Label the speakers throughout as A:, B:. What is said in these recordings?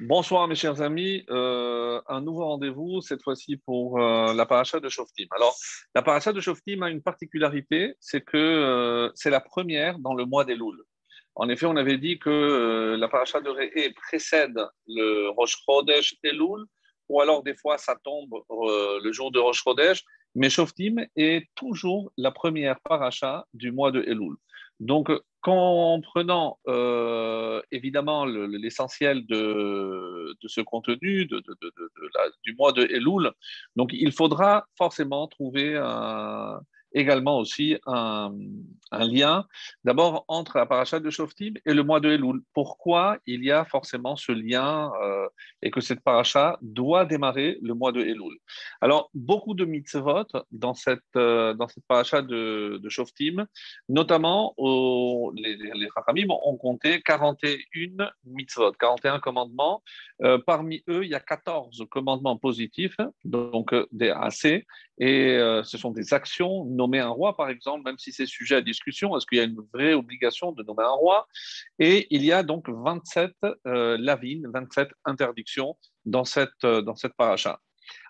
A: Bonsoir mes chers amis, euh, un nouveau rendez-vous cette fois-ci pour euh, la paracha de Shoftim. Alors la paracha de Shoftim a une particularité, c'est que euh, c'est la première dans le mois des. En effet, on avait dit que la paracha de Réé précède le Rosh Chodesh Elul, ou alors des fois ça tombe le jour de Rosh Chodesh, mais Shoftim est toujours la première paracha du mois de Elul. Donc, en prenant euh, évidemment l'essentiel de, ce contenu du mois de Elul, donc il faudra forcément trouver un, également aussi un, lien, d'abord entre la paracha de Shoftim et le mois de Elul. Pourquoi il y a forcément ce lien euh, et que cette paracha doit démarrer le mois de Elul? Alors, beaucoup de mitzvot dans cette, euh, dans cette paracha de, de Shoftim, notamment les, les ont compté 41 mitzvot, 41 commandements. Euh, parmi eux, il y a 14 commandements positifs, donc des AC, et ce sont des actions nommer un roi, par exemple, même si c'est sujet à discussion, est-ce qu'il y a une vraie obligation de nommer un roi? Et il y a donc 27 euh, lavines, 27 interdictions dans cette, euh, dans cette paracha.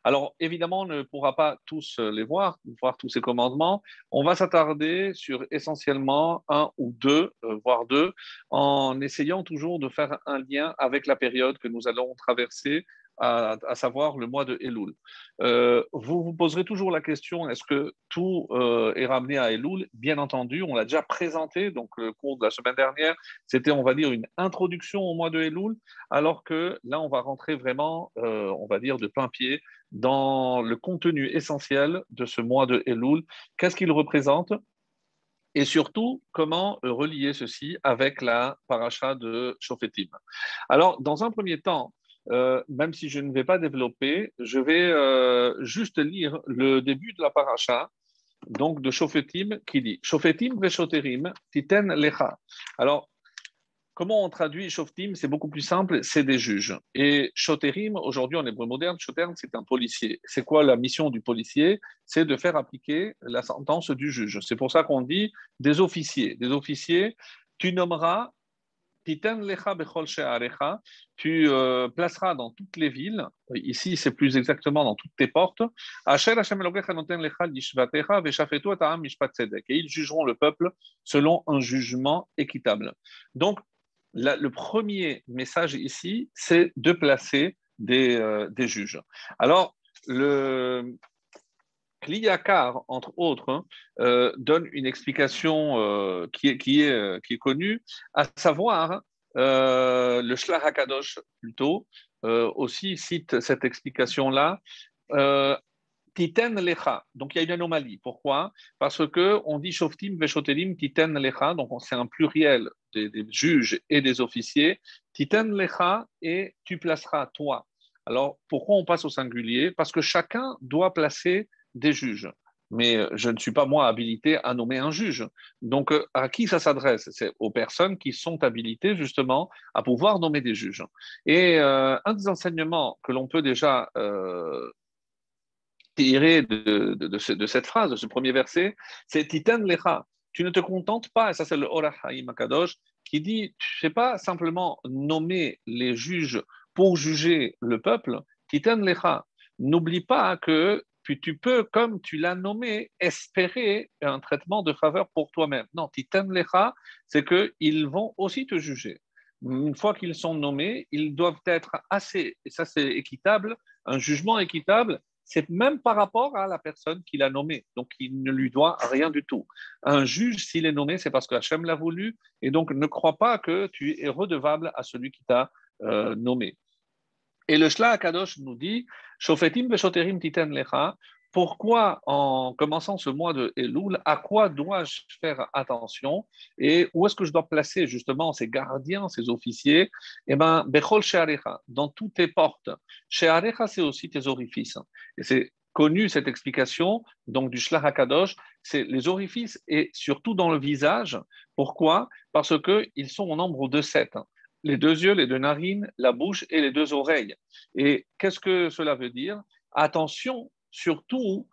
A: Alors, évidemment, on ne pourra pas tous les voir, voir tous ces commandements. On va s'attarder sur essentiellement un ou deux, euh, voire deux, en essayant toujours de faire un lien avec la période que nous allons traverser à, savoir le mois de Elul. Euh, vous vous poserez toujours la question est-ce que tout euh, est ramené à Elul? Bien entendu, on l'a déjà présenté, donc le cours de la semaine dernière, c'était, on va dire, une introduction au mois de Elul, alors que là, on va rentrer vraiment, euh, on va dire, de plein pied dans le contenu essentiel de ce mois de Elul. Qu'est-ce qu'il représente? Et surtout, comment relier ceci avec la paracha de Shofetim? Alors, dans un premier temps, euh, même si je ne vais pas développer, je vais euh, juste lire le début de la paracha, donc de Shofetim, qui dit Shofetim veshoterim titen lecha. Alors, comment on traduit Shofetim? C'est beaucoup plus simple, c'est des juges. Et Shoterim, aujourd'hui en hébreu moderne, Shoterim, c'est un policier. C'est quoi la mission du policier? C'est de faire appliquer la sentence du juge. C'est pour ça qu'on dit des officiers. Des officiers, tu nommeras tu euh, placeras dans toutes les villes, ici c'est plus exactement dans toutes tes portes, et ils jugeront le peuple selon un jugement équitable. Donc, le premier message ici, c'est de placer des, euh, des juges. Alors, le, Kliyakar, entre autres, hein, euh, donne une explication euh, euh, qui, est, connue, à savoir, le Shlach HaKadosh plutôt, aussi cite cette explication-là. Titen lecha. Donc il y a une anomalie. Pourquoi? Parce que on dit shoftim veshotelim titen lecha. Donc c'est un pluriel des, des, juges et des officiers. Titen lecha et tu placeras toi. Alors pourquoi on passe au singulier? Parce que chacun doit placer des juges. Mais euh, je ne suis pas, moi, habilité à nommer un juge. Donc, euh, à qui ça s'adresse? C'est aux personnes qui sont habilitées, justement, à pouvoir nommer des juges. Et euh, un des enseignements que l'on peut déjà tirer de, cette phrase, de ce premier verset, c'est Titan Lecha. Tu ne te contentes pas, et ça c'est le Orahaim Akadosh, qui dit, tu ne sais pas simplement nommer les juges pour juger le peuple, Titan Lecha. N'oublie pas que puis tu peux, comme tu l'as nommé, espérer un traitement de faveur pour toi-même. Non, titan lecha, c'est qu'ils vont aussi te juger. Une fois qu'ils sont nommés, ils doivent être assez, et ça c'est équitable, un jugement équitable, c'est même par rapport à la personne qui l'a nommé. Donc, il ne lui doit rien du tout. Un juge, s'il est nommé, c'est parce que Hachem l'a voulu. Et donc, ne crois pas que tu es redevable à celui qui t'a euh, nommé. Et le Shla Akadosh nous dit Shofetim veshoterim titen lecha. Pourquoi, en commençant ce mois de Elul, à quoi dois-je faire attention? Et où est-ce que je dois placer justement ces gardiens, ces officiers? Eh bien, Bechol Shearecha, dans toutes tes portes. Shearecha, c'est aussi tes orifices. Et c'est connu cette explication donc du Shlach Hakadosh, c'est les orifices et surtout dans le visage. Pourquoi? Parce qu'ils sont au nombre de sept les deux yeux, les deux narines, la bouche et les deux oreilles. Et qu'est-ce que cela veut dire? Attention, surtout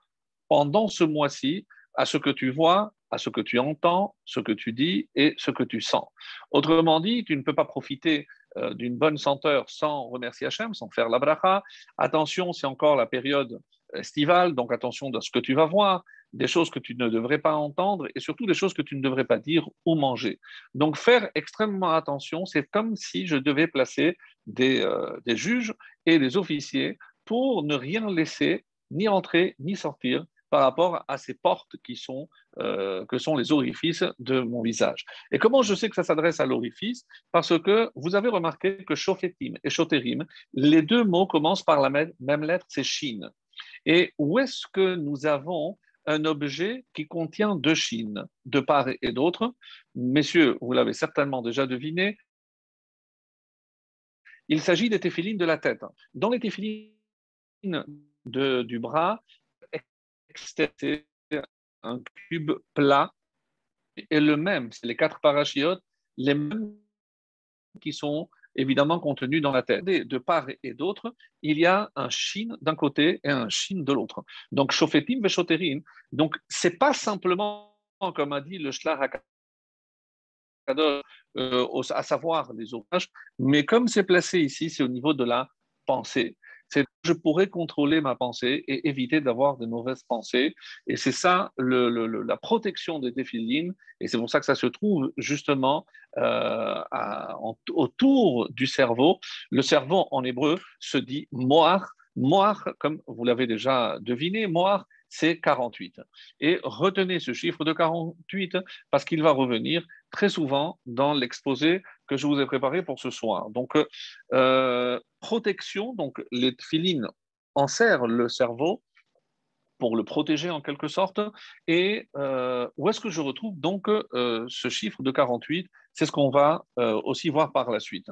A: pendant ce mois-ci, à ce que tu vois, à ce que tu entends, ce que tu dis et ce que tu sens. Autrement dit, tu ne peux pas profiter euh, d'une bonne senteur sans remercier Hachem, sans faire la bracha. Attention, c'est encore la période estivale, donc attention de ce que tu vas voir, des choses que tu ne devrais pas entendre et surtout des choses que tu ne devrais pas dire ou manger. Donc faire extrêmement attention, c'est comme si je devais placer des, euh, des juges et des officiers pour ne rien laisser ni entrer ni sortir par rapport à ces portes qui sont, euh, que sont les orifices de mon visage. Et comment je sais que ça s'adresse à l'orifice? Parce que vous avez remarqué que shofetim et shoterim, les deux mots commencent par la même lettre, c'est shin. Et où est-ce que nous avons un objet qui contient deux chines, de part et d'autre Messieurs, vous l'avez certainement déjà deviné, il s'agit des téphilines de la tête. Dans les téphilines du bras, un cube plat et le même, c'est les quatre parachiotes, les mêmes qui sont évidemment contenus dans la tête. De part et d'autre, il y a un shin d'un côté et un shin de l'autre. Donc, shofetim veshoterin. Donc, c'est pas simplement, comme a dit le Shlach euh, à savoir les ouvrages, mais comme c'est placé ici, c'est au niveau de la pensée c'est je pourrais contrôler ma pensée et éviter d'avoir de mauvaises pensées. Et c'est ça la protection des défilines. Et c'est pour ça que ça se trouve justement euh, autour du cerveau. Le cerveau en hébreu se dit moar. Moar, comme vous l'avez déjà deviné, moar, c'est 48. Et retenez ce chiffre de 48 parce qu'il va revenir très souvent dans l'exposé que je vous ai préparé pour ce soir. Donc, euh, protection, donc les filines enserrent le cerveau pour le protéger en quelque sorte. Et euh, où est-ce que je retrouve donc euh, ce chiffre de 48 C'est ce qu'on va euh, aussi voir par la suite.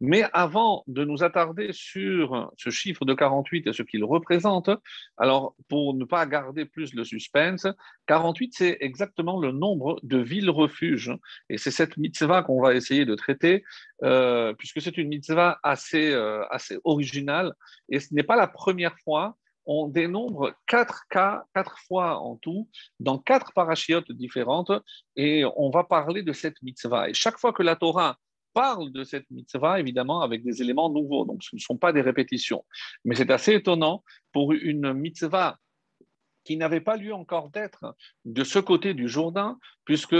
A: Mais avant de nous attarder sur ce chiffre de 48 et ce qu'il représente, alors pour ne pas garder plus le suspense, 48 c'est exactement le nombre de villes refuges. Et c'est cette mitzvah qu'on va essayer de traiter, puisque c'est une mitzvah assez, assez originale. Et ce n'est pas la première fois on dénombre quatre cas, quatre fois en tout, dans quatre parachiotes différentes, et on va parler de cette mitzvah. Et chaque fois que la Torah parle de cette mitzvah, évidemment, avec des éléments nouveaux, donc ce ne sont pas des répétitions. Mais c'est assez étonnant pour une mitzvah qui n'avait pas lieu encore d'être de ce côté du Jourdain, puisque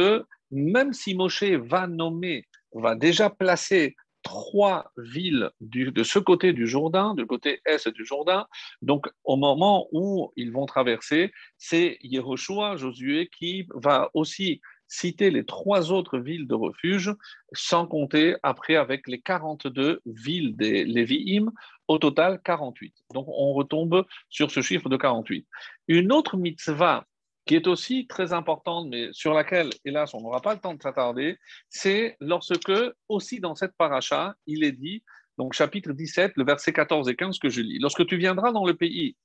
A: même si Moshe va nommer, va déjà placer trois villes de ce côté du Jourdain, du côté est du Jourdain. Donc, au moment où ils vont traverser, c'est Yehoshua, Josué, qui va aussi citer les trois autres villes de refuge, sans compter après avec les 42 villes des Lévi'im, au total 48. Donc, on retombe sur ce chiffre de 48. Une autre mitzvah qui est aussi très importante, mais sur laquelle, hélas, on n'aura pas le temps de s'attarder, c'est lorsque, aussi dans cette paracha, il est dit, donc chapitre 17, le verset 14 et 15 que je lis, lorsque tu viendras dans le pays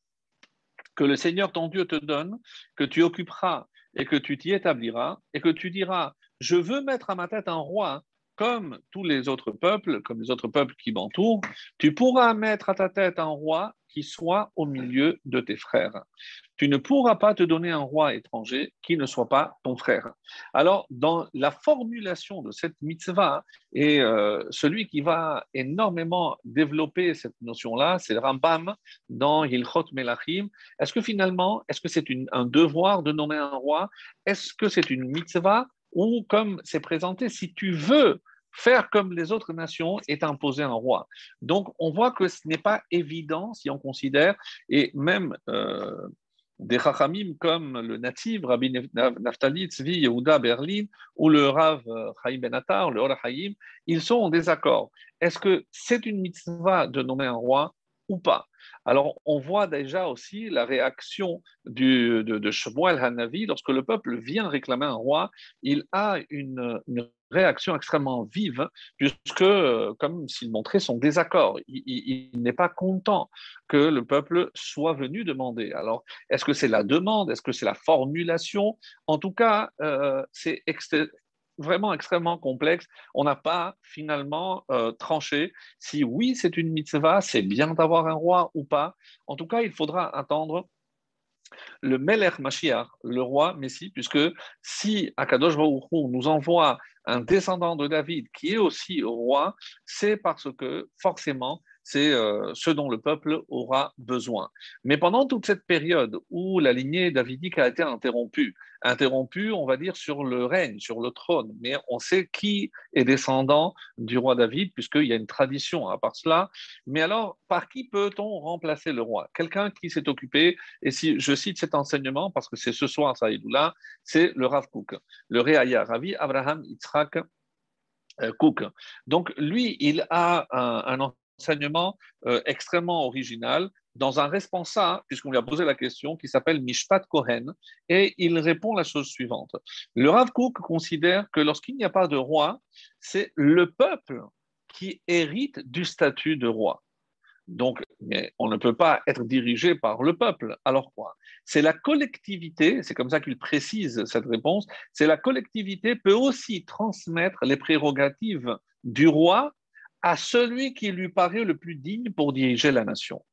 A: que le Seigneur ton Dieu te donne, que tu occuperas et que tu t'y établiras, et que tu diras, je veux mettre à ma tête un roi comme tous les autres peuples, comme les autres peuples qui m'entourent, tu pourras mettre à ta tête un roi qui soit au milieu de tes frères. Tu ne pourras pas te donner un roi étranger qui ne soit pas ton frère. Alors, dans la formulation de cette mitzvah, et euh, celui qui va énormément développer cette notion-là, c'est Rambam dans Hilchot Melachim. Est-ce que finalement, est-ce que c'est un devoir de nommer un roi? Est-ce que c'est une mitzvah? Ou comme c'est présenté, si tu veux faire comme les autres nations est imposer un roi. Donc, on voit que ce n'est pas évident si on considère, et même euh, des chachamim comme le natif, Rabbi Naftali, Tzvi, Yehuda, Berlin, ou le Rav euh, Chaim Benatar, le Or Chaim, ils sont en désaccord. Est-ce que c'est une mitzvah de nommer un roi ou pas? Alors, on voit déjà aussi la réaction de, de Shmuel Hanavi. Lorsque le peuple vient réclamer un roi, il a une, réaction extrêmement vive, puisque, comme s'il montrait son désaccord, il, n'est pas content que le peuple soit venu demander. Alors, est-ce que c'est la demande? Est-ce que c'est la formulation? En tout cas, euh, c'est vraiment extrêmement complexe. On n'a pas finalement euh, tranché si oui, c'est une mitzvah, c'est bien d'avoir un roi ou pas. En tout cas, il faudra attendre le Melech Mashiach, le roi Messie, puisque si Akadosh Baruch nous envoie un descendant de David qui est aussi roi, c'est parce que forcément c'est euh, ce dont le peuple aura besoin. Mais pendant toute cette période où la lignée davidique a été interrompue, interrompue, on va dire, sur le règne, sur le trône, mais on sait qui est descendant du roi David, puisqu'il y a une tradition à part cela. Mais alors, par qui peut-on remplacer le roi? Quelqu'un qui s'est occupé, et si je cite cet enseignement, parce que c'est ce soir, là, c'est le Rav Kook, le Réaya Ravi Abraham Yitzhak Cook. Euh, Donc, lui, il a un, un enseignement euh, extrêmement original dans un responsable, puisqu'on lui a posé la question, qui s'appelle Mishpat Kohen, et il répond la chose suivante. Le Rav Kook considère que lorsqu'il n'y a pas de roi, c'est le peuple qui hérite du statut de roi. Donc, mais on ne peut pas être dirigé par le peuple. Alors quoi? C'est la collectivité, c'est comme ça qu'il précise cette réponse, c'est la collectivité peut aussi transmettre les prérogatives du roi à celui qui lui paraît le plus digne pour diriger la nation.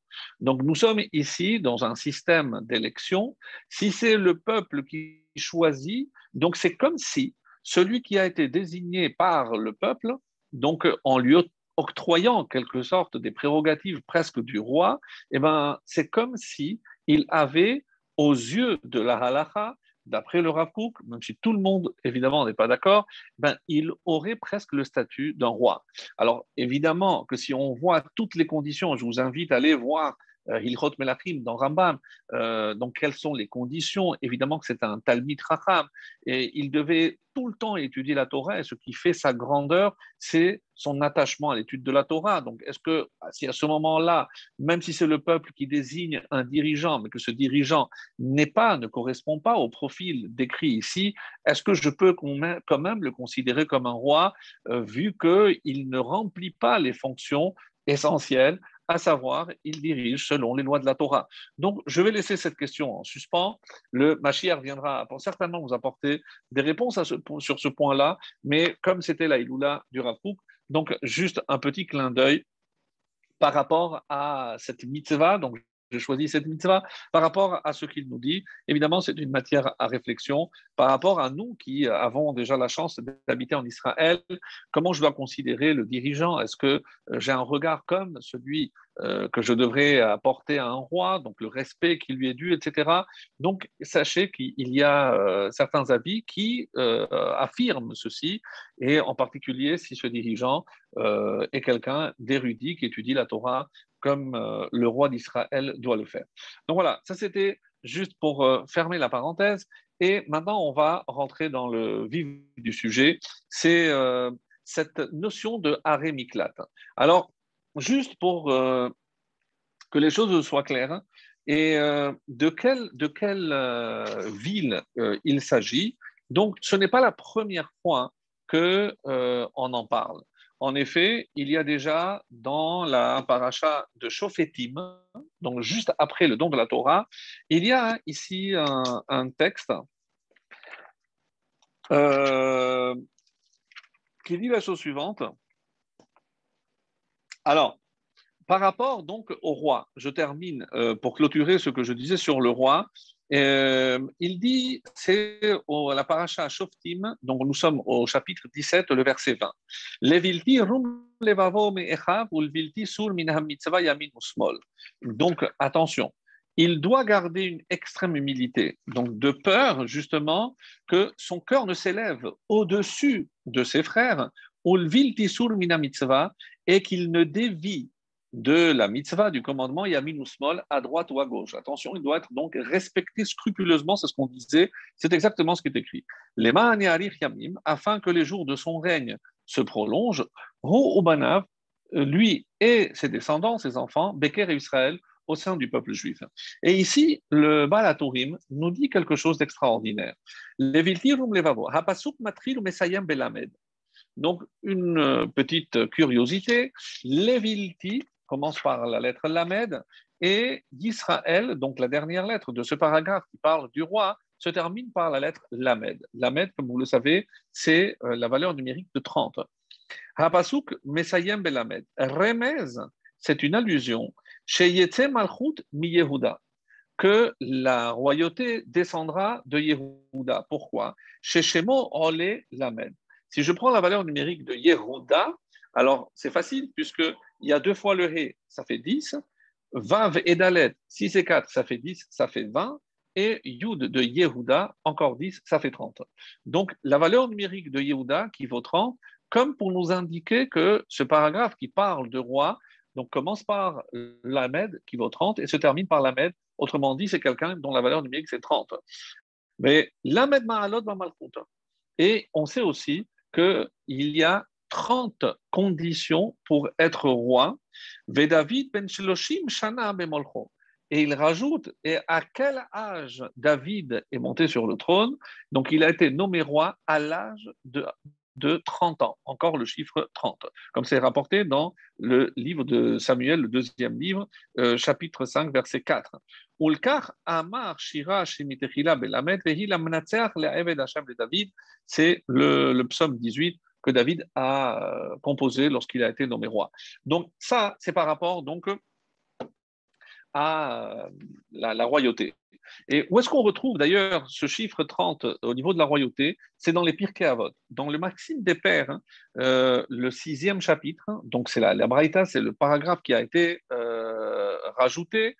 A: Donc nous sommes ici dans un système d'élection. Si c'est le peuple qui choisit, donc c'est comme si celui qui a été désigné par le peuple, donc en lui octroyant en quelque sorte des prérogatives presque du roi, eh ben, c'est comme si il avait aux yeux de la halakha d'après le Rav même si tout le monde évidemment n'est pas d'accord, ben, il aurait presque le statut d'un roi. Alors évidemment que si on voit toutes les conditions, je vous invite à aller voir Hilchot Melachim dans Rambam. Euh, donc, quelles sont les conditions? Évidemment que c'est un Talmid Racham et il devait tout le temps étudier la Torah et ce qui fait sa grandeur, c'est son attachement à l'étude de la Torah. Donc, est-ce que si à ce moment-là, même si c'est le peuple qui désigne un dirigeant, mais que ce dirigeant n'est pas, ne correspond pas au profil décrit ici, est-ce que je peux quand même le considérer comme un roi, euh, vu qu'il ne remplit pas les fonctions essentielles à savoir, il dirige selon les lois de la Torah. Donc, je vais laisser cette question en suspens. Le Mashiach viendra certainement vous apporter des réponses sur ce point-là, mais comme c'était la Iloula du Rav donc juste un petit clin d'œil par rapport à cette mitzvah. Donc, j'ai choisi cette mitzvah par rapport à ce qu'il nous dit. Évidemment, c'est une matière à réflexion par rapport à nous qui avons déjà la chance d'habiter en Israël. Comment je dois considérer le dirigeant? Est-ce que euh, j'ai un regard comme celui euh, que je devrais apporter à un roi, donc le respect qui lui est dû, etc. Donc, sachez qu'il y a euh, certains avis qui affirment ceci, et en particulier si ce dirigeant est quelqu'un d'érudit qui étudie la Torah comme euh, le roi d'Israël doit le faire. Donc voilà, ça c'était juste pour euh, fermer la parenthèse. Et maintenant, on va rentrer dans le vif du sujet. C'est euh, cette notion de arrêt miklat. Alors, juste pour que les choses soient claires, et de quelle, de quelle ville il s'agit. Donc, ce n'est pas la première fois qu'on en parle. En effet, il y a déjà dans la paracha de Shofetim, donc juste après le don de la Torah, il y a ici un, texte euh, qui dit la chose suivante. Alors, par rapport donc au roi, je termine euh, pour clôturer ce que je disais sur le roi. Euh, il dit, c'est la paracha Shoftim, donc nous sommes au chapitre 17, le verset 20. Donc attention, il doit garder une extrême humilité, donc de peur justement que son cœur ne s'élève au-dessus de ses frères, et qu'il ne dévie de la mitzvah, du commandement Yamin Smol, à droite ou à gauche. Attention, il doit être donc respecté scrupuleusement, c'est ce qu'on disait, c'est exactement ce qui est écrit. Les Yamim, afin que les jours de son règne se prolongent, Ro Ubanav, lui et ses descendants, ses enfants, Beker et Israël, au sein du peuple juif. Et ici, le Balatourim nous dit quelque chose d'extraordinaire. Donc, une petite curiosité, Levilti, commence par la lettre Lamed, et d'Israël, donc la dernière lettre de ce paragraphe qui parle du roi, se termine par la lettre Lamed. Lamed, comme vous le savez, c'est euh, la valeur numérique de 30. Hapasuk Mesayem Belamed. Remez, c'est une allusion chez Yetze Malchut mi Yehuda. que la royauté descendra de Yehuda. Pourquoi? Ole Lamed. Si je prends la valeur numérique de Yehuda, alors c'est facile, puisqu'il y a deux fois le He, ça fait 10. Vav et Dalet, 6 et 4, ça fait 10, ça fait 20. Et Yud de Yehuda, encore 10, ça fait 30. Donc la valeur numérique de Yehuda qui vaut 30, comme pour nous indiquer que ce paragraphe qui parle de roi, donc commence par l'Amed qui vaut 30 et se termine par l'Amed. Autrement dit, c'est quelqu'un dont la valeur numérique c'est 30. Mais l'Amed Ma'alot va Et on sait aussi qu'il y a 30 conditions pour être roi. Vedavid ben Shana. Et il rajoute, et à quel âge David est monté sur le trône? Donc il a été nommé roi à l'âge de de 30 ans, encore le chiffre 30, comme c'est rapporté dans le livre de Samuel, le deuxième livre, euh, chapitre 5, verset 4. C'est le, le psaume 18 que David a euh, composé lorsqu'il a été nommé roi. Donc ça, c'est par rapport donc à euh, la royauté. Et où est-ce qu'on retrouve d'ailleurs ce chiffre 30 au niveau de la royauté? C'est dans les Pirkei Avot. Dans le Maxime des Pères, hein, euh, le sixième chapitre, donc c'est la, la Braïta, c'est le paragraphe qui a été rajouté.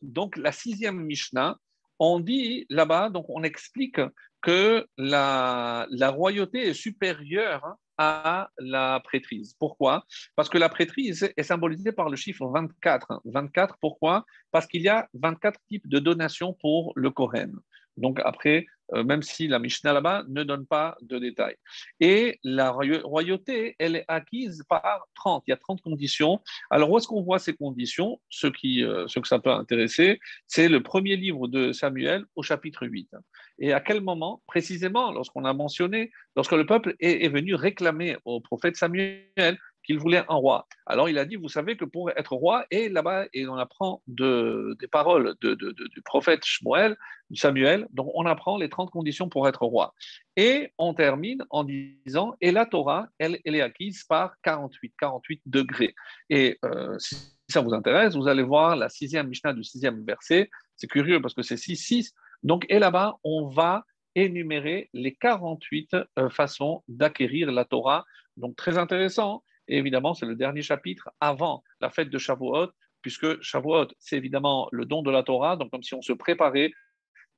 A: Donc la sixième Mishnah, on dit là-bas, donc on explique que la, royauté est supérieure à la prêtrise. Pourquoi? Parce que la prêtrise est symbolisée par le chiffre 24. 24, pourquoi? Parce qu'il y a 24 types de donations pour le Kohen. Donc après, euh, même si la Mishnah là-bas ne donne pas de détails. Et la royauté, elle est acquise par 30. Il y a 30 conditions. Alors où est-ce qu'on voit ces conditions? Ce, qui, euh, que ça peut intéresser, c'est le premier livre de Samuel au chapitre 8. Et à quel moment? Précisément lorsqu'on a mentionné, lorsque le peuple est venu réclamer au prophète Samuel qu'il voulait un roi. Alors il a dit, vous savez que pour être roi, et là-bas, et on apprend de, des paroles de, du prophète Shmuel, Samuel, donc on apprend les 30 conditions pour être roi. Et on termine en disant, et la Torah, elle, elle est acquise par 48, 48 degrés. Et euh, si ça vous intéresse, vous allez voir la sixième Mishnah du sixième verset. C'est curieux parce que c'est 6, 6. Donc, et là-bas, on va énumérer les 48 euh, façons d'acquérir la Torah. Donc, très intéressant. Et évidemment, c'est le dernier chapitre avant la fête de Shavuot, puisque Shavuot, c'est évidemment le don de la Torah, donc comme si on se préparait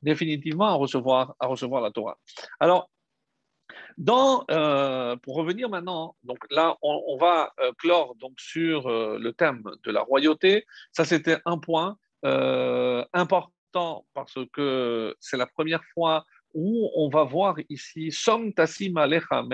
A: définitivement à recevoir, la Torah. Alors, euh, pour revenir maintenant, donc là, on, va euh, clore donc sur euh, le thème de la royauté. Ça, c'était un point important parce que c'est la première fois où on va voir ici Som Alecha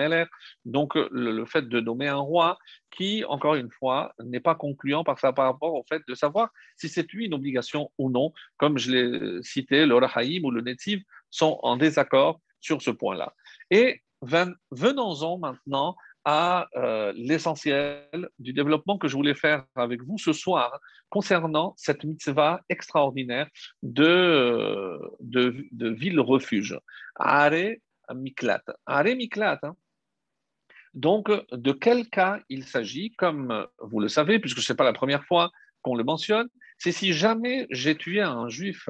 A: donc le, fait de nommer un roi qui, encore une fois, n'est pas concluant par, rapport au fait de savoir si c'est une obligation ou non. Comme je l'ai cité, le Rahaïm ou le Netiv sont en désaccord sur ce point-là. Et venons-en maintenant à euh, l'essentiel du développement que je voulais faire avec vous ce soir concernant cette mitzvah extraordinaire de, de, de ville-refuge. Are Miklat. Are Miklat, hein. donc de quel cas il s'agit? Comme vous le savez, puisque ce n'est pas la première fois qu'on le mentionne, c'est si jamais j'ai tué un juif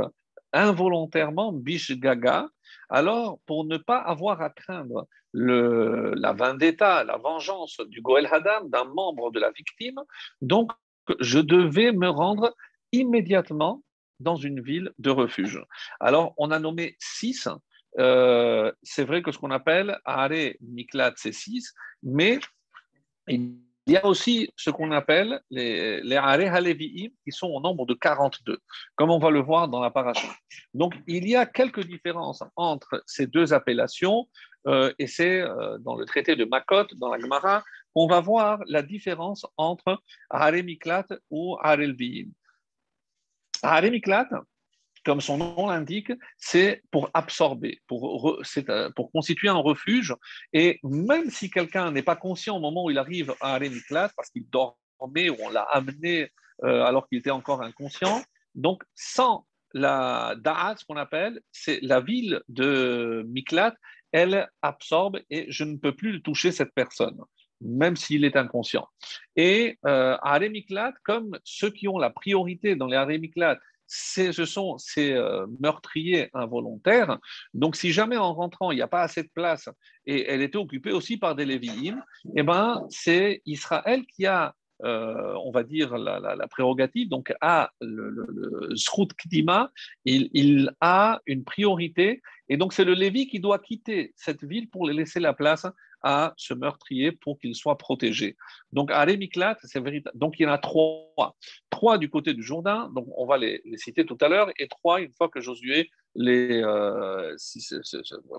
A: involontairement, bish gaga, alors pour ne pas avoir à craindre la vendetta, la vengeance du Goel Hadam, d'un membre de la victime, donc je devais me rendre immédiatement dans une ville de refuge. Alors on a nommé six. Euh, c'est vrai que ce qu'on appelle Are Miklat, c'est six, mais il il y a aussi ce qu'on appelle les, les Halevi'im, qui sont au nombre de 42, comme on va le voir dans la paracha. Donc, il y a quelques différences entre ces deux appellations, euh, et c'est euh, dans le traité de Makot, dans la Gemara, qu'on va voir la différence entre Hare Miklat ou Hare. Hare Miklat, comme son nom l'indique, c'est pour absorber, pour, euh, pour, constituer un refuge. Et même si quelqu'un n'est pas conscient au moment où il arrive à Arémiklat, parce qu'il dormait ou on l'a amené euh, alors qu'il était encore inconscient, donc sans la Da'at, ce qu'on appelle, c'est la ville de Miklat, elle absorbe et je ne peux plus toucher cette personne même s'il est inconscient. Et euh, Arémiklat, comme ceux qui ont la priorité dans les Arémiklat, ce sont ces euh, meurtriers involontaires. Donc, si jamais en rentrant, il n'y a pas assez de place et elle était occupée aussi par des Lévi'im, eh ben, c'est Israël qui a euh, on va dire, la, prérogative, donc a le, le, Kdima, il, il, a une priorité, et donc c'est le Lévi qui doit quitter cette ville pour laisser la place à ce meurtrier pour qu'il soit protégé. Donc, à Miklat, c'est véritable. Donc, il y en a trois. Trois du côté du Jourdain, donc on va les, citer tout à l'heure, et trois une fois que Josué euh,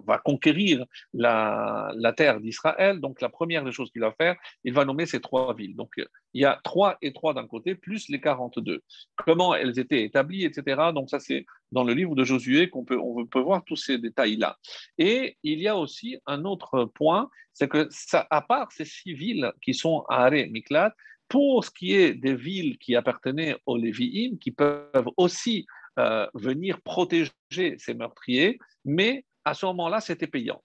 A: va conquérir la, terre d'Israël. Donc, la première des choses qu'il va faire, il va nommer ces trois villes. Donc, il y a trois et trois d'un côté, plus les 42. Comment elles étaient établies, etc. Donc, ça, c'est dans le livre de Josué qu'on peut, on peut voir tous ces détails-là. Et il y a aussi un autre point, c'est que à part ces six villes qui sont à Aré, Miklat, pour ce qui est des villes qui appartenaient aux Lévi'im, qui peuvent aussi euh, venir protéger ces meurtriers, mais à ce moment-là, c'était payant.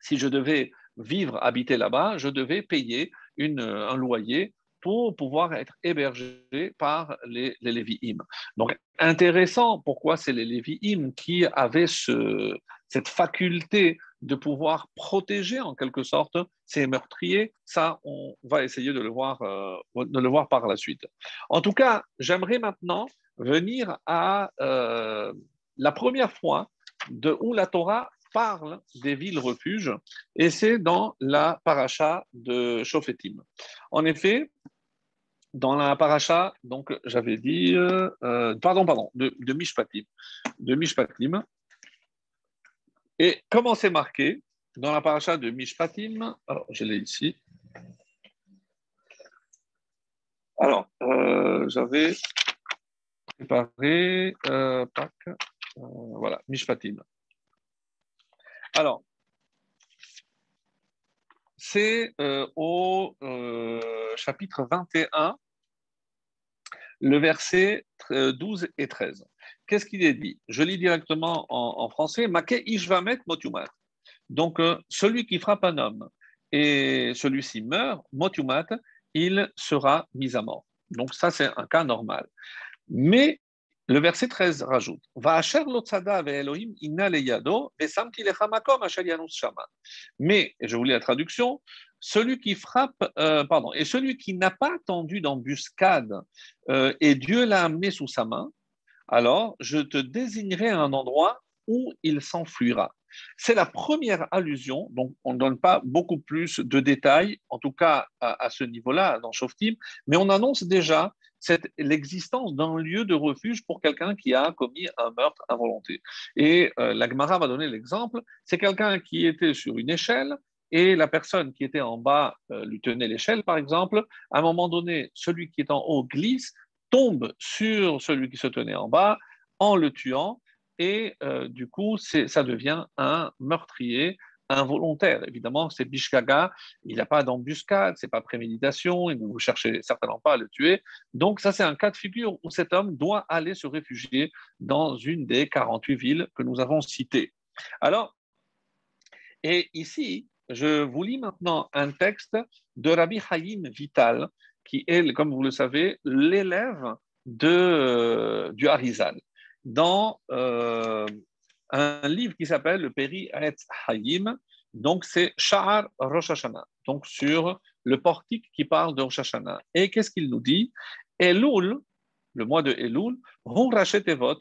A: Si je devais vivre, habiter là-bas, je devais payer un loyer pour pouvoir être hébergé par les, les Lévi'im. Donc, intéressant, pourquoi c'est les Lévi'im qui avaient ce, cette faculté de pouvoir protéger en quelque sorte ces meurtriers. Ça, on va essayer de le voir, euh, de le voir par la suite. En tout cas, j'aimerais maintenant venir à euh, la première fois de où la Torah parle des villes refuges, et c'est dans la paracha de Shofetim. En effet, dans la paracha, donc j'avais dit, euh, pardon, pardon, de, Mishpatim, de Mishpatim. Et comment c'est marqué dans la paracha de Mishpatim? Alors, je l'ai ici. Alors, euh, j'avais préparé, euh, voilà, Mishpatim. Alors, c'est au chapitre 21 le verset 12 et 13. Qu'est-ce qu'il est dit? Je lis directement en, français. Make ishvamet motumat. Donc, euh, celui qui frappe un homme et celui-ci meurt, motumat, il sera mis à mort. Donc, ça, c'est un cas normal. Mais le verset 13 rajoute Mais, je vous lis la traduction, celui qui frappe, euh, pardon, et celui qui n'a pas tendu d'embuscade euh, et Dieu l'a amené sous sa main, alors je te désignerai un endroit où il s'enfuira. C'est la première allusion, donc on ne donne pas beaucoup plus de détails, en tout cas à, ce niveau-là dans Shoftim, mais on annonce déjà l'existence d'un lieu de refuge pour quelqu'un qui a commis un meurtre involontaire. Et euh, la Gemara va donner l'exemple, c'est quelqu'un qui était sur une échelle, et la personne qui était en bas euh, lui tenait l'échelle, par exemple. À un moment donné, celui qui est en haut glisse, tombe sur celui qui se tenait en bas en le tuant, et euh, du coup, ça devient un meurtrier involontaire. Évidemment, c'est Bishkaga, il n'a pas d'embuscade, c'est pas préméditation, et vous ne cherchez certainement pas à le tuer. Donc, ça, c'est un cas de figure où cet homme doit aller se réfugier dans une des 48 villes que nous avons citées. Alors, et ici, je vous lis maintenant un texte de Rabbi Haïm Vital, qui est, comme vous le savez, l'élève de, euh, du Harizal, dans euh, un livre qui s'appelle le Peri Etz Haïm, donc c'est Sha'ar Rosh Hashanah, donc sur le portique qui parle de Rosh Hashanah. Et qu'est-ce qu'il nous dit? Elul, le mois de Elul, Hu Rachetevot,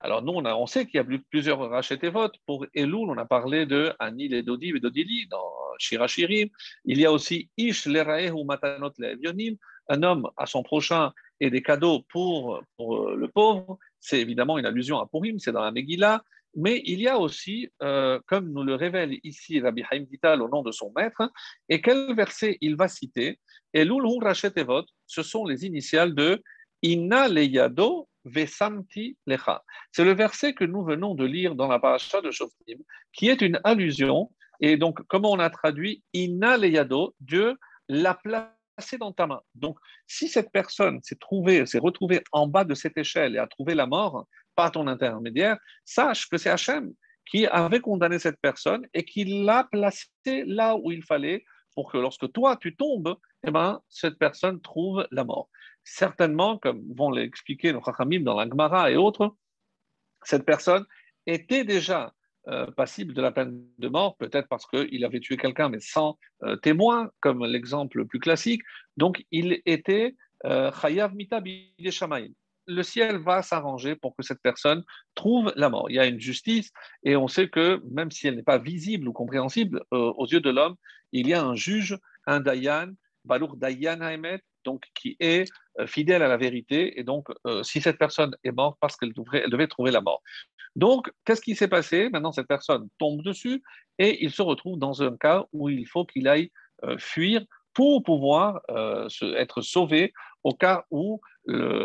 A: alors nous, on, a, on sait qu'il y a plusieurs rachetés votes. Pour Elul, on a parlé de Anil et Dodiv et Dodili dans Shirachirim. Il y a aussi Ish Lerae ou Matanot Levionim, un homme à son prochain et des cadeaux pour, pour le pauvre. C'est évidemment une allusion à Purim, c'est dans la Megillah. Mais il y a aussi, euh, comme nous le révèle ici Rabbi Haim Vital au nom de son maître, et quel verset il va citer? Elul Hu Rachetevot, ce sont les initiales de Inna Leyado Vesamti Lecha. C'est le verset que nous venons de lire dans la paracha de Shoftim, qui est une allusion. Et donc, comment on a traduit Inna Leyado, Dieu l'a placé dans ta main. Donc, si cette personne s'est trouvée, s'est retrouvée en bas de cette échelle et a trouvé la mort par ton intermédiaire, sache que c'est Hachem qui avait condamné cette personne et qui l'a placée là où il fallait pour que lorsque toi tu tombes, eh ben, cette personne trouve la mort. Certainement, comme vont l'expliquer nos Chachamim dans la Gemara et autres, cette personne était déjà euh, passible de la peine de mort, peut-être parce qu'il avait tué quelqu'un, mais sans euh, témoin, comme l'exemple le plus classique. Donc, il était euh, chayav mita Le ciel va s'arranger pour que cette personne trouve la mort. Il y a une justice, et on sait que même si elle n'est pas visible ou compréhensible aux yeux de l'homme, il y a un juge, un dayan, Balour Dayan Haemet, donc qui est euh, fidèle à la vérité. Et donc, euh, si cette personne est morte, parce qu'elle devait, trouver la mort. Donc, qu'est-ce qui s'est passé? Maintenant, cette personne tombe dessus et il se retrouve dans un cas où il faut qu'il aille euh, fuir pour pouvoir être sauvé au cas où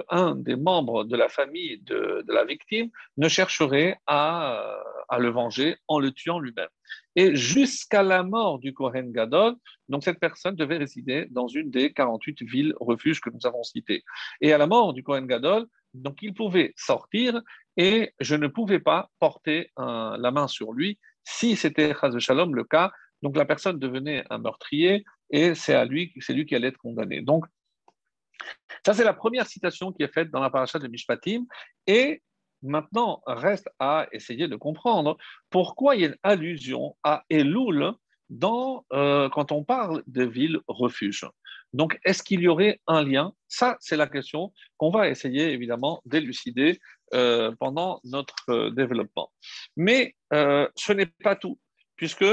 A: un des membres de la famille de, la victime ne chercherait à, à, le venger en le tuant lui-même. Et jusqu'à la mort du Kohen Gadol, donc cette personne devait résider dans une des 48 villes refuges que nous avons citées. Et à la mort du Kohen Gadol, donc il pouvait sortir et je ne pouvais pas porter la main sur lui si c'était Shalom le cas. Donc la personne devenait un meurtrier et c'est à lui, c'est lui qui allait être condamné. Donc ça c'est la première citation qui est faite dans la paracha de Mishpatim et Maintenant, reste à essayer de comprendre pourquoi il y a une allusion à Elul euh, quand on parle de ville refuge. Donc, est-ce qu'il y aurait un lien? Ça, c'est la question qu'on va essayer évidemment d'élucider euh, pendant notre euh, développement. Mais ce n'est pas tout, puisque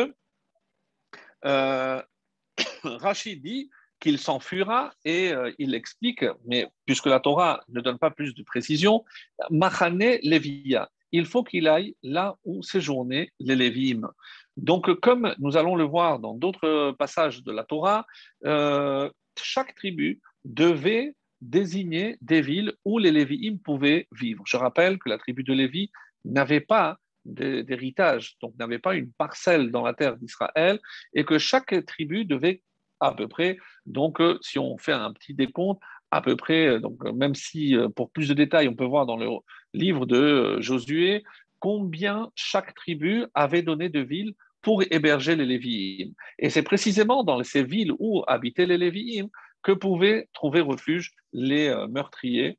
A: Rachid dit qu'il s'enfuira et euh, il explique, mais puisque la Torah ne donne pas plus de précision, Machane Lévia, il faut qu'il aille là où séjournaient les Lévim. Donc, comme nous allons le voir dans d'autres passages de la Torah, euh, chaque tribu devait désigner des villes où les Lévim pouvaient vivre. Je rappelle que la tribu de Lévi n'avait pas d'héritage, donc n'avait pas une parcelle dans la terre d'Israël, et que chaque tribu devait à peu près. Donc, euh, si on fait un petit décompte, à peu près, euh, donc, euh, même si pour plus de détails, on peut voir dans le livre de Josué combien chaque tribu avait donné de villes pour héberger les Lévi'im. Et c'est précisément dans ces villes où habitaient les Lévi'im que pouvaient trouver refuge les meurtriers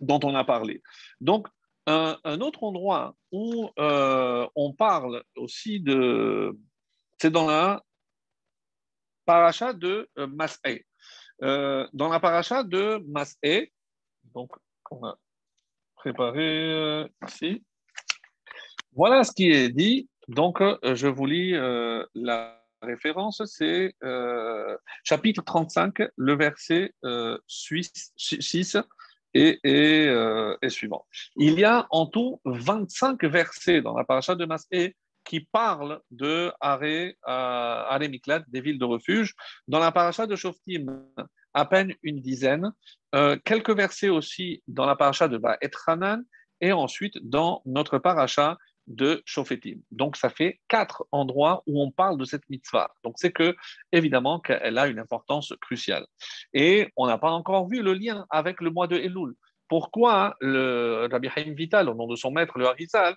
A: dont on a parlé. Donc, un, autre endroit où on parle aussi de... C'est dans la paracha de euh, Mas'e. Euh, dans la paracha de Mas'e, donc on a préparé euh, ici, voilà ce qui est dit. Donc, je vous lis la référence, c'est chapitre 35, le verset 6 et, et, suivant. Il y a en tout 25 versets dans la paracha de Mas'e qui parle de Aré, euh, des villes de refuge. Dans la paracha de Shoftim, à peine une dizaine. Euh, quelques versets aussi dans la paracha de Ba'et Hanan et ensuite dans notre paracha de Shofetim. Donc ça fait quatre endroits où on parle de cette mitzvah. Donc c'est que évidemment qu'elle a une importance cruciale. Et on n'a pas encore vu le lien avec le mois de Elul. Pourquoi le Rabbi Haim Vital, au nom de son maître, le Harizal,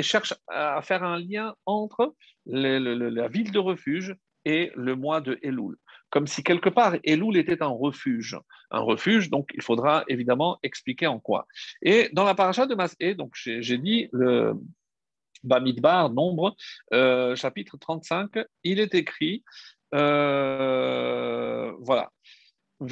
A: cherche à faire un lien entre la ville de refuge et le mois de Elul? Comme si quelque part Elul était un refuge. Un refuge, donc il faudra évidemment expliquer en quoi. Et dans la paracha de Masé, donc j'ai dit le Bamidbar, nombre, euh, chapitre 35, il est écrit, euh, voilà. Donc,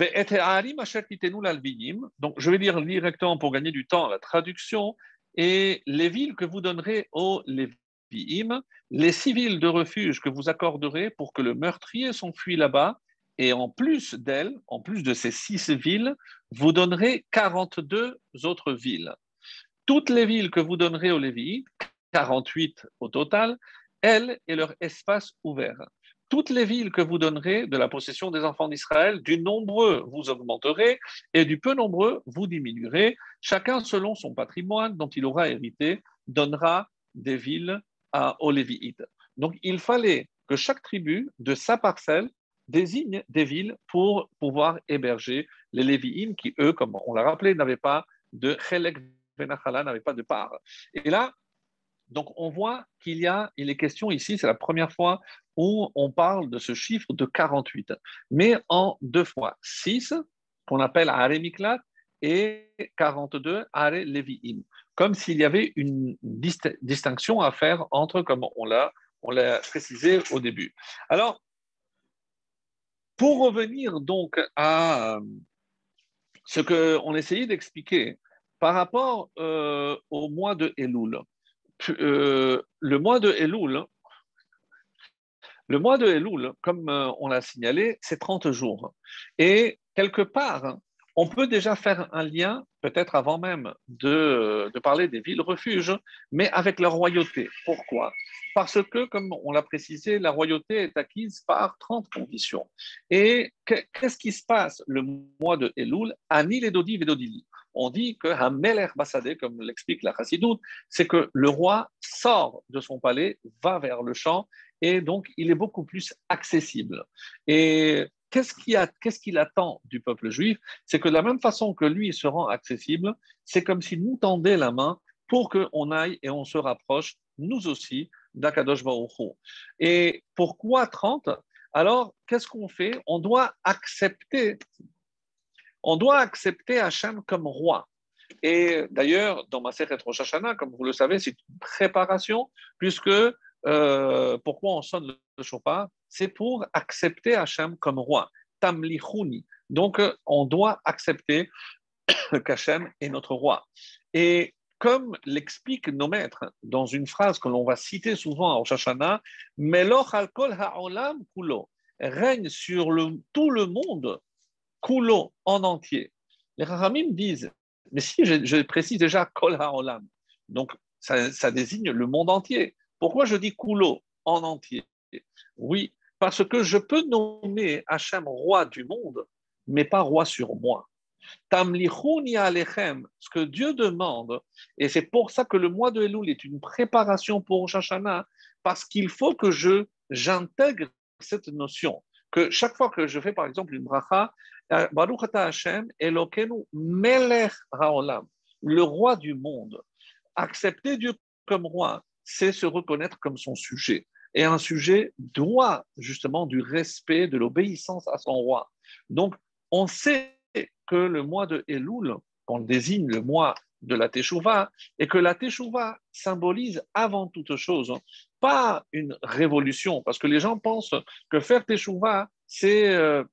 A: je vais lire directement pour gagner du temps la traduction et les villes que vous donnerez aux Lévi'im, les civils de refuge que vous accorderez pour que le meurtrier s'enfuit là-bas, et en plus d'elles, en plus de ces six villes, vous donnerez 42 autres villes. Toutes les villes que vous donnerez aux Lévi'im, 48 au total, elles et leur espace ouvert toutes les villes que vous donnerez de la possession des enfants d'Israël, du nombreux vous augmenterez et du peu nombreux vous diminuerez. Chacun selon son patrimoine dont il aura hérité donnera des villes aux Lévites. Donc il fallait que chaque tribu de sa parcelle désigne des villes pour pouvoir héberger les Lévi'im qui, eux, comme on l'a rappelé, n'avaient pas de Chelek Venachala, n'avaient pas de part. Et là, Donc, on voit qu'il y a, il est question ici, c'est la première fois où on parle de ce chiffre de 48, mais en deux fois. 6, qu'on appelle Are Miklat, et 42, Are Levi'im. Comme s'il y avait une distinction à faire entre, comme on l'a, précisé au début. Alors, pour revenir donc à ce qu'on essayait d'expliquer par rapport euh, au mois de Elul, euh, le mois de Elul, le mois de Elul, comme euh, on l'a signalé, c'est 30 jours. Et quelque part, on peut déjà faire un lien, peut-être avant même de, parler des villes refuges, mais avec la royauté. Pourquoi? Parce que, comme on l'a précisé, la royauté est acquise par 30 conditions. Et qu'est-ce qui se passe le mois de Elul? Anil et Dodi Vedodili on dit que Hameler Bassadeh, comme l'explique la Chassidoute, c'est que le roi sort de son palais, va vers le champ, et donc il est beaucoup plus accessible. Et qu'est-ce qu'il attend du peuple juif? C'est que de la même façon que lui se rend accessible, c'est comme s'il nous tendait la main pour qu'on aille et on se rapproche, nous aussi, d'Akadosh Baruch Et pourquoi 30 Alors, qu'est-ce qu'on fait? On doit accepter on doit accepter Hachem comme roi. Et d'ailleurs, dans ma Sechet Rosh comme vous le savez, c'est une préparation, puisque euh, pourquoi on sonne le chauffard C'est pour accepter Hachem comme roi. Tamlichuni. Donc, on doit accepter qu'Hachem est notre roi. Et comme l'expliquent nos maîtres dans une phrase que l'on va citer souvent à Rosh Hashanah, Meloch al kol ha'olam kulo, règne sur tout le monde Kulo en entier. Les Rahamim disent, mais si je, précise déjà Kol HaOlam, donc ça, désigne le monde entier. Pourquoi je dis Kulo en entier? Oui, parce que je peux nommer Hachem roi du monde, mais pas roi sur moi. Tamlichuni alechem, ce que Dieu demande, et c'est pour ça que le mois de Elul est une préparation pour Shashana, parce qu'il faut que je j'intègre cette notion que chaque fois que je fais par exemple une bracha, Baruch Melech le roi du monde. Accepter Dieu comme roi, c'est se reconnaître comme son sujet. Et un sujet doit justement du respect, de l'obéissance à son roi. Donc, on sait que le mois de Elul, on désigne le mois de la Teshuvah, et que la Teshuvah symbolise avant toute chose pas une révolution, parce que les gens pensent que faire Teshuvah, c'est euh,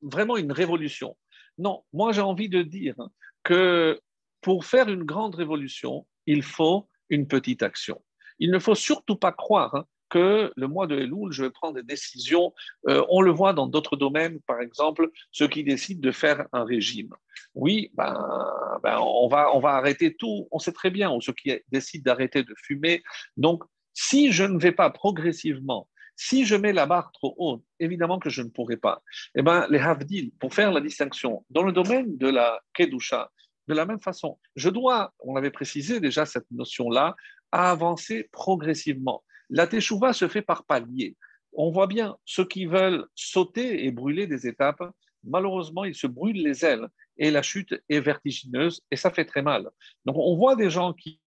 A: vraiment une révolution. Non, moi j'ai envie de dire que pour faire une grande révolution, il faut une petite action. Il ne faut surtout pas croire hein, que le mois de Elul, je vais prendre des décisions. Euh, on le voit dans d'autres domaines, par exemple, ceux qui décident de faire un régime. Oui, ben, ben, on, va, on va arrêter tout, on sait très bien, ou ceux qui décident d'arrêter de fumer. Donc, si je ne vais pas progressivement si je mets la barre trop haute, évidemment que je ne pourrai pas. Eh bien, les Havdil, pour faire la distinction, dans le domaine de la Kedusha, de la même façon, je dois, on avait précisé déjà cette notion-là, avancer progressivement. La Teshuvah se fait par paliers. On voit bien ceux qui veulent sauter et brûler des étapes, malheureusement, ils se brûlent les ailes et la chute est vertigineuse et ça fait très mal. Donc, on voit des gens qui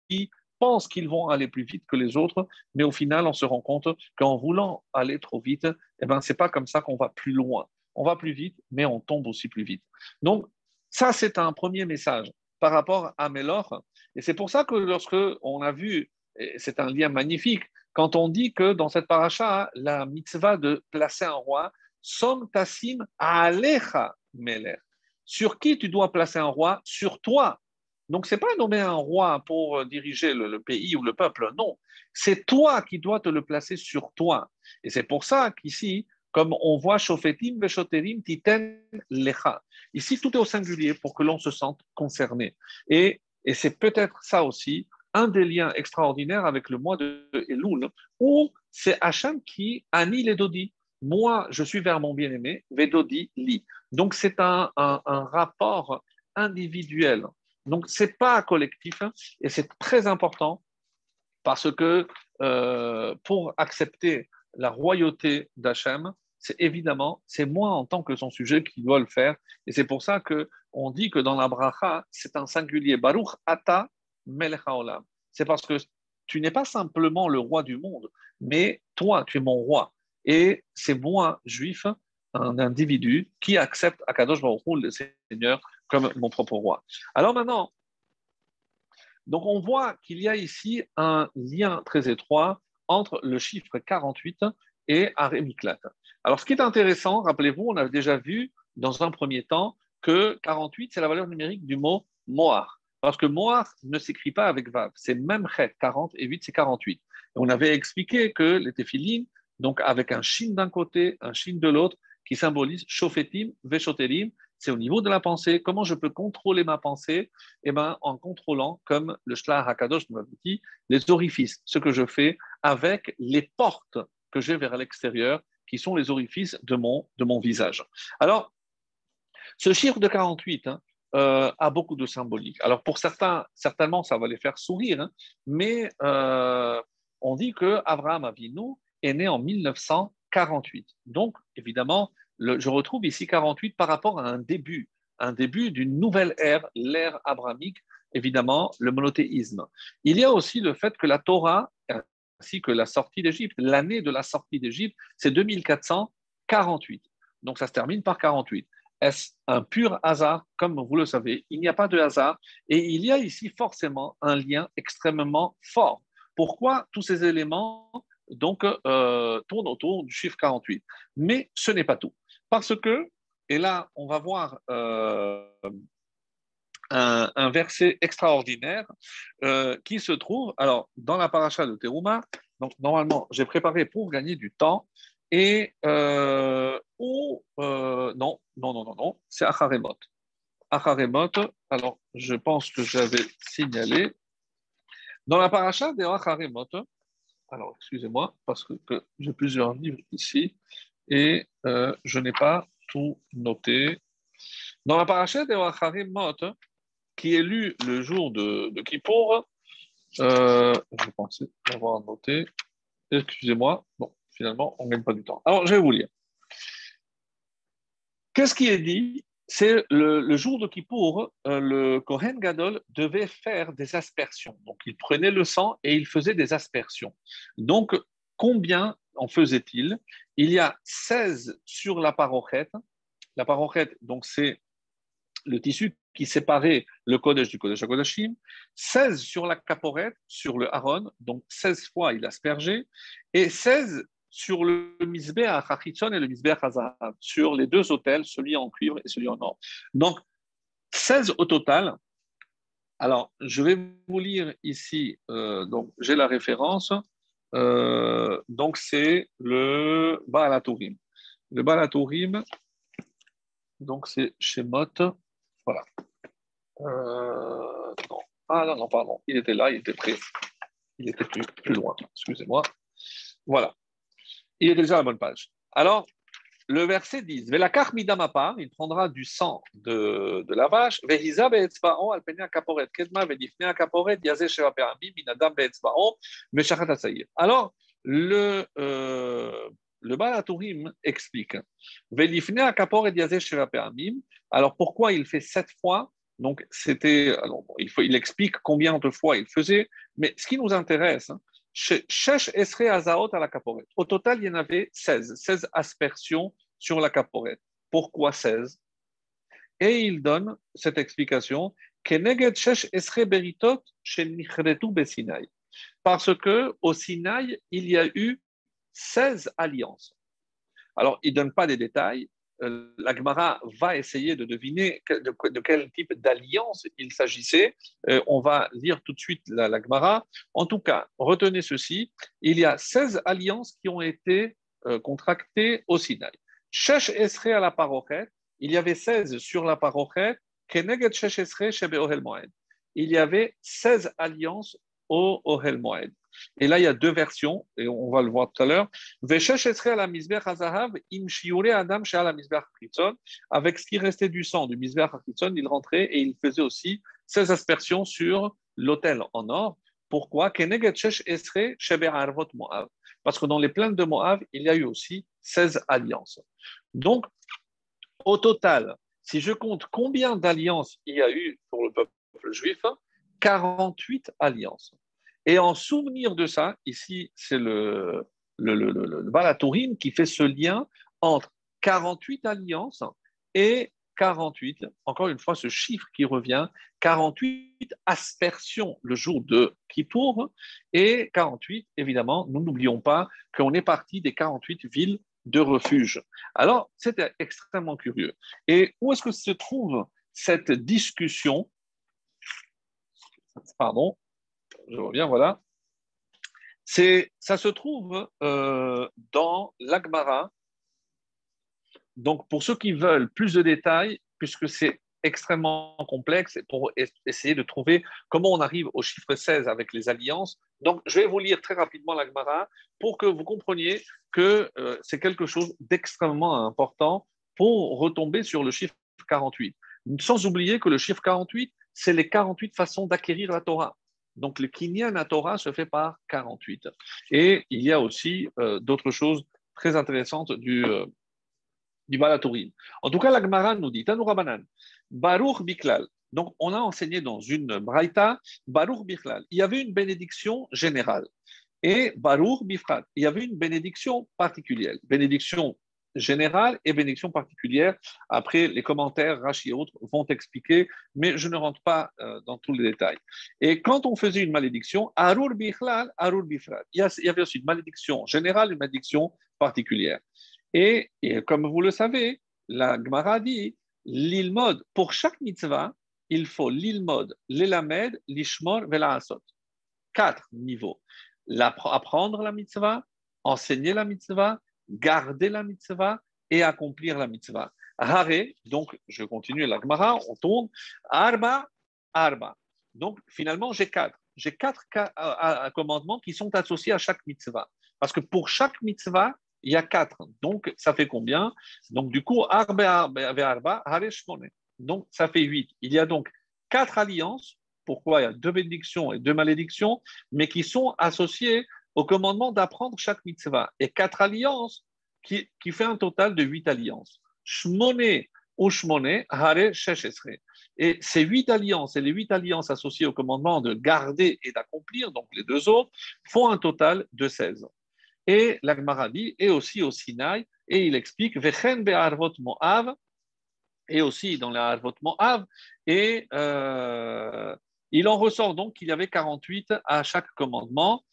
A: pensent qu'ils vont aller plus vite que les autres, mais au final, on se rend compte qu'en voulant aller trop vite, eh ben, ce n'est pas comme ça qu'on va plus loin. On va plus vite, mais on tombe aussi plus vite. Donc, ça, c'est un premier message par rapport à Mélor. Et c'est pour ça que lorsque on a vu, c'est un lien magnifique, quand on dit que dans cette paracha, la mitzvah de placer un roi, Som Tassim Alecha Meler. Sur qui tu dois placer un roi? Sur toi, donc, ce n'est pas nommer un roi pour euh, diriger le, pays ou le peuple, non. C'est toi qui dois te le placer sur toi. Et c'est pour ça qu'ici, comme on voit Shofetim Veshoterim Titen Lecha. Ici, tout est au singulier pour que l'on se sente concerné. Et, et c'est peut-être ça aussi, un des liens extraordinaires avec le mois de Elul, où c'est Hachem qui annule les dodi. Moi, je suis vers mon bien-aimé, Vedodi li. Donc, c'est un, un, un rapport individuel donc, ce n'est pas collectif hein, et c'est très important parce que euh, pour accepter la royauté d'Hachem, c'est évidemment, c'est moi en tant que son sujet qui doit le faire. Et c'est pour ça qu'on dit que dans la bracha, c'est un singulier. Baruch ata melech C'est parce que tu n'es pas simplement le roi du monde, mais toi, tu es mon roi. Et c'est moi, juif, un individu qui accepte Akadosh Baruch le Seigneur, comme mon propre roi. Alors maintenant, donc on voit qu'il y a ici un lien très étroit entre le chiffre 48 et Arémiklat. Alors ce qui est intéressant, rappelez-vous, on a déjà vu dans un premier temps que 48, c'est la valeur numérique du mot Moar. Parce que Moar ne s'écrit pas avec Vav, c'est même Chet, 40 et 8, c'est 48. on avait expliqué que les téphilines, donc avec un shin d'un côté, un shin de l'autre, qui symbolise Shofetim, Veshotelim, c'est au niveau de la pensée. Comment je peux contrôler ma pensée? Eh bien, en contrôlant, comme le Shlach Hakadosh nous dit, les orifices, ce que je fais avec les portes que j'ai vers l'extérieur, qui sont les orifices de mon, de mon visage. Alors, ce chiffre de 48 hein, euh, a beaucoup de symbolique. Alors, pour certains, certainement, ça va les faire sourire, hein, mais euh, on dit que Abraham Avinu est né en 1948. Donc, évidemment, je retrouve ici 48 par rapport à un début, un début d'une nouvelle ère, l'ère abrahamique, évidemment, le monothéisme. Il y a aussi le fait que la Torah, ainsi que la sortie d'Égypte, l'année de la sortie d'Égypte, c'est 2448. Donc ça se termine par 48. Est-ce un pur hasard? Comme vous le savez, il n'y a pas de hasard et il y a ici forcément un lien extrêmement fort. Pourquoi tous ces éléments donc, euh, tournent autour du chiffre 48 Mais ce n'est pas tout. Parce que, et là, on va voir euh, un, verset extraordinaire euh, qui se trouve alors, dans la paracha de Teruma. Donc, normalement, j'ai préparé pour gagner du temps. Et euh, où, non, non, non, non, non, c'est Acharemot. Acharemot, alors je pense que j'avais signalé. Dans la paracha de Acharemot, alors excusez-moi, parce que j'ai plusieurs livres ici et euh, je n'ai pas tout noté. Dans la paracha de Wacharim Mot, qui est lu le jour de, de Kippour, euh, je pensais l'avoir noté. Excusez-moi. Bon, finalement, on ne gagne pas du temps. Alors, je vais vous lire. Qu'est-ce qui est dit? C'est le, jour de Kippour, euh, le Kohen Gadol devait faire des aspersions. Donc, il prenait le sang et il faisait des aspersions. Donc, combien en faisait-il Il y a 16 sur la parochette. La parochette, donc c'est le tissu qui séparait le Kodesh du Kodesh Kodashim, 16 sur la caporette, sur le Aaron, donc 16 fois il aspergeait, et 16 sur le à Hachitzon et le Misbeh Hazahav, sur les deux hôtels, celui en cuivre et celui en or. Donc 16 au total. Alors, je vais vous lire ici, euh, donc j'ai la référence. Euh, donc, c'est le Baalatourim. Le Baalatourim, donc c'est Shemot. Voilà. Euh. Ah non, non, pardon. Il était là, il était prêt. Il était plus, plus loin. Excusez-moi. Voilà. Il est déjà à la bonne page. Alors, le verset dit midamapa, il prendra du sang de, de la vache, vehiza be'etzba'on alpenia kaporet kedma ve'difnea kaporet yazeh sheva pe'amim minadam be'etzba'on meshachat asayir. Alors, le, euh, le Balatourim explique ve'difnea kaporet yazeh sheva pe'amim. Alors, pourquoi il fait sept fois? Donc, c'était. Il, faut, il explique combien de fois il faisait, mais ce qui nous intéresse, hein. Au total, il y en avait 16, 16 aspersions sur la caporette. Pourquoi 16 Et il donne cette explication parce que au Sinaï, il y a eu 16 alliances. Alors, il ne donne pas des détails, la Gemara va essayer de deviner de, quel type d'alliance il s'agissait. Euh, on va lire tout de suite la. En tout cas, retenez ceci il y a 16 alliances qui ont été euh, contractées au Sinaï. Shesh Esre à la parochet, il y avait 16 sur la parochet, Keneged Shesh Esre Shebe Ohel Moed. Il y avait 16 alliances au Ohel. Et là, il y a deux versions, et on va le voir tout à l'heure. Avec ce qui restait du sang du misbeh il rentrait et il faisait aussi 16 aspersions sur l'autel en or. Pourquoi? Parce que dans les plaines de Moab, il y a eu aussi 16 alliances. Donc, au total, si je compte combien d'alliances il y a eu pour le peuple juif, 48 alliances. Et en souvenir de ça, ici, c'est le, le, le, qui fait ce lien entre 48 alliances et 48, encore une fois, ce chiffre qui revient, 48 aspersions le jour de Kippour et 48, évidemment, nous n'oublions pas qu'on est parti des 48 villes de refuge. Alors, c'était extrêmement curieux. Et où est-ce que se trouve cette discussion Pardon, je reviens, voilà. C'est, ça se trouve euh, dans l'Agmara. Donc, pour ceux qui veulent plus de détails, puisque c'est extrêmement complexe pour essayer de trouver comment on arrive au chiffre 16 avec les alliances. Donc, je vais vous lire très rapidement l'Agmara pour que vous compreniez que euh, c'est quelque chose d'extrêmement important pour retomber sur le chiffre 48. Sans oublier que le chiffre 48, c'est les 48 façons d'acquérir la Torah. Donc, le Kinyan à Torah se fait par 48. Et il y a aussi euh, d'autres choses très intéressantes du, euh, du Balatourim. En tout cas, la Gemara nous dit, Tanoura Banan, Baruch Biklal. Donc, on a enseigné dans une Braïta, Baruch Biklal. Il y avait une bénédiction générale. Et Baruch Bifrat, il y avait une bénédiction particulière. Bénédiction générale et bénédiction particulière. Après, les commentaires, Rachi et autres vont expliquer, mais je ne rentre pas euh, dans tous les détails. Et quand on faisait une malédiction, Arur Bichlal, Arur Bifrat, il y avait aussi une malédiction générale et une malédiction particulière. Et, comme vous le savez, la Gemara dit l'ilmod, pour chaque mitzvah, il faut l'ilmod, l'elamed, l'ishmor, asot. Quatre niveaux. Apprendre la mitzvah, enseigner la mitzvah, garder la mitzvah et accomplir la mitzvah. Hare, donc je continue la Gemara, on tourne. Arba, arba. Donc finalement, j'ai quatre. J'ai quatre commandements qui sont associés à chaque mitzvah. Parce que pour chaque mitzvah, il y a quatre. Donc, ça fait combien? Donc, du coup, arba, arba, Donc, ça fait huit. Il y a donc quatre alliances. Pourquoi? Il y a deux bénédictions et deux malédictions, mais qui sont associées au commandement d'apprendre chaque mitzvah. Et quatre alliances qui, qui fait un total de huit alliances. Shmone ou Shmone, Hare Sheshesre. Et ces huit alliances et les huit alliances associées au commandement de garder et d'accomplir, donc les deux autres, font un total de 16. Et l'Agmara dit, et aussi au Sinaï, et il explique, Vechen be'arvot mo'av, et aussi dans la Arvot mo'av, et euh, il en ressort donc qu'il y avait 48 à chaque commandement,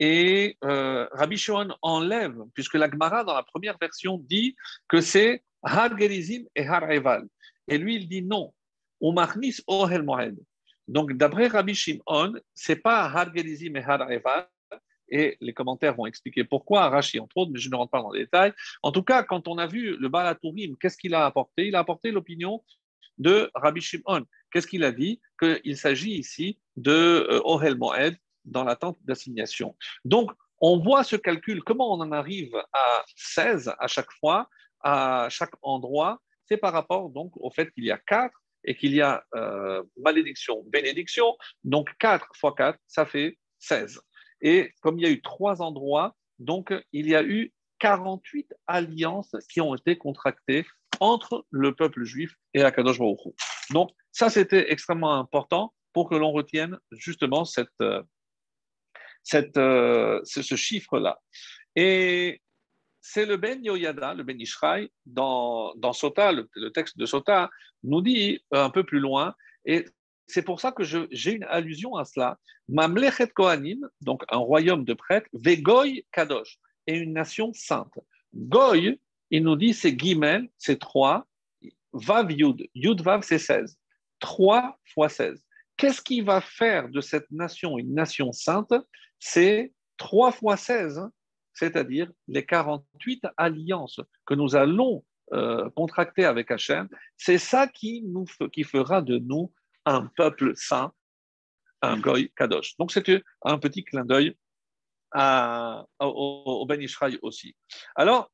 A: et euh, Rabbi Shimon enlève, puisque l'Agmara dans la première version dit que c'est Har Gerizim et Har Eval. Et lui, il dit non, Ohel Moed. Donc, d'après Rabbi Shimon, c'est pas Har Gerizim et Har Eval, et les commentaires vont expliquer pourquoi, Rashi entre autres, mais je ne rentre pas dans les détails. En tout cas, quand on a vu le Balatourim, qu'est-ce qu'il a apporté? Il a apporté l'opinion de Rabbi Shimon. Qu'est-ce qu'il a dit? Qu'il s'agit ici de euh, Ohel dans l'attente d'assignation. Donc, on voit ce calcul, comment on en arrive à 16 à chaque fois, à chaque endroit, c'est par rapport donc au fait qu'il y a 4 et qu'il y a euh, malédiction, bénédiction. Donc 4 fois 4, ça fait 16. Et comme il y a eu trois endroits, donc il y a eu 48 alliances qui ont été contractées entre le peuple juif et Akadosh Baruch Donc ça, c'était extrêmement important pour que l'on retienne justement cette, euh, cette, euh, ce, chiffre-là. Et c'est le Ben Yoyada, le Ben Ishraï, dans, dans Sota, le, texte de Sota, nous dit un peu plus loin, et c'est pour ça que j'ai une allusion à cela. Mamlechet Kohanim, donc un royaume de prêtres, Vegoy Kadosh, et une nation sainte. Goy, il nous dit c'est Gimel, c'est 3, Vav Yud, Yud Vav c'est 16. 3 fois 16. Qu'est-ce qui va faire de cette nation une nation sainte? C'est 3 fois 16, c'est-à-dire les 48 alliances que nous allons euh, contracter avec Hachem. C'est ça qui, nous, qui fera de nous un peuple saint, un goy kadosh. Donc c'était un petit clin d'œil au, Ben Israël aussi. Alors,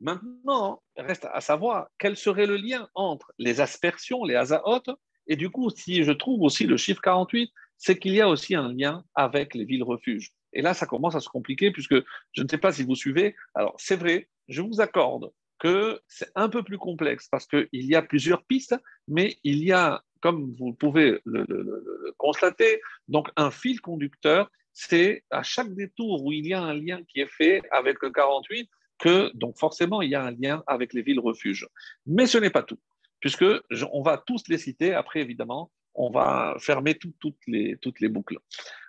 A: maintenant, reste à savoir quel serait le lien entre les aspersions, les azaot, et du coup, si je trouve aussi le chiffre 48, c'est qu'il y a aussi un lien avec les villes refuges. Et là, ça commence à se compliquer puisque je ne sais pas si vous suivez. Alors, c'est vrai, je vous accorde que c'est un peu plus complexe parce qu'il y a plusieurs pistes, mais il y a comme vous pouvez le, constater, donc un fil conducteur c'est à chaque détour où il y a un lien qui est fait avec le 48 que, donc forcément, il y a un lien avec les villes refuges. Mais ce n'est pas tout, puisque on va tous les citer. Après, évidemment, on va fermer toutes, les, boucles.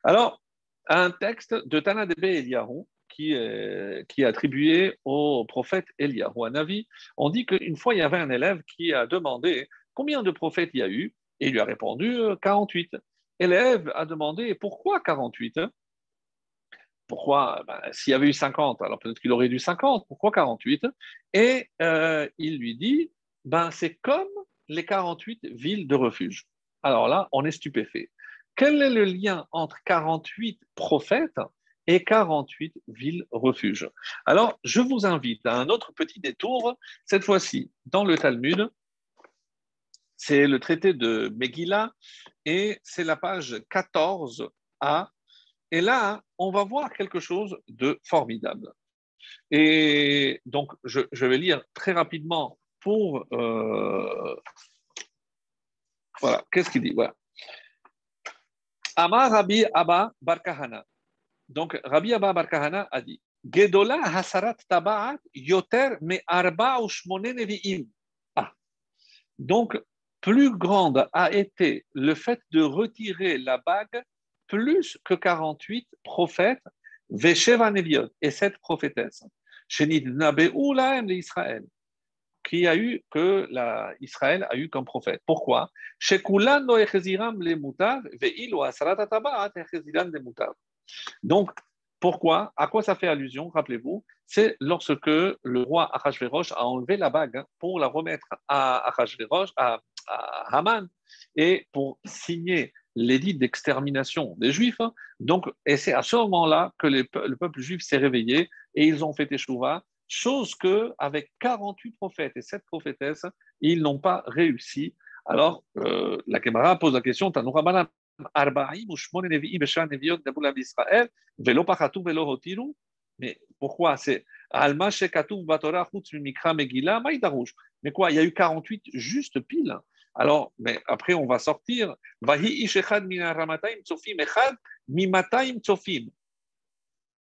A: Alors, un texte de Tanadebe Eliyahu, qui est, qui est attribué au prophète Eliyahu Navi, on dit qu'une fois, il y avait un élève qui a demandé combien de prophètes il y a eu, et il lui a répondu 48. Euh, élève a demandé pourquoi 48 pourquoi ben, S'il y avait eu 50, alors peut-être qu'il aurait dû 50, pourquoi 48 Et euh, il lui dit, ben, c'est comme les 48 villes de refuge. Alors là, on est stupéfait. Quel est le lien entre 48 prophètes et 48 villes refuges? Alors, je vous invite à un autre petit détour, cette fois-ci dans le Talmud. C'est le traité de Megillah et c'est la page 14a et là, on va voir quelque chose de formidable. Et donc, je, vais lire très rapidement pour... Euh, voilà, qu'est-ce qu'il dit? Voilà. Amar Rabbi Abba Barkahana. Donc, Rabbi Abba Barkahana a dit Gedola hasarat tabaat yoter me arba nevi'im. Ah. Donc, plus grande a été le fait de retirer la bague plus que 48 prophètes, Vesheva Neviot, et sept prophétesses. Israël, qui a eu que la, a eu comme prophète. Pourquoi? Donc, pourquoi? À quoi ça fait allusion Rappelez-vous, c'est lorsque le roi Achashverosh a enlevé la bague pour la remettre à Achashverosh, à, Haman, et pour signer l'édit d'extermination des Juifs. Hein. Donc, et c'est à ce moment-là que le peuple juif s'est réveillé et ils ont fait échouva, chose que avec 48 prophètes et 7 prophétesses, ils n'ont pas réussi. Alors, euh, la Gemara pose la question, mais pourquoi C'est Mais quoi Il y a eu 48 juste pile. Alors, mais après, on va sortir.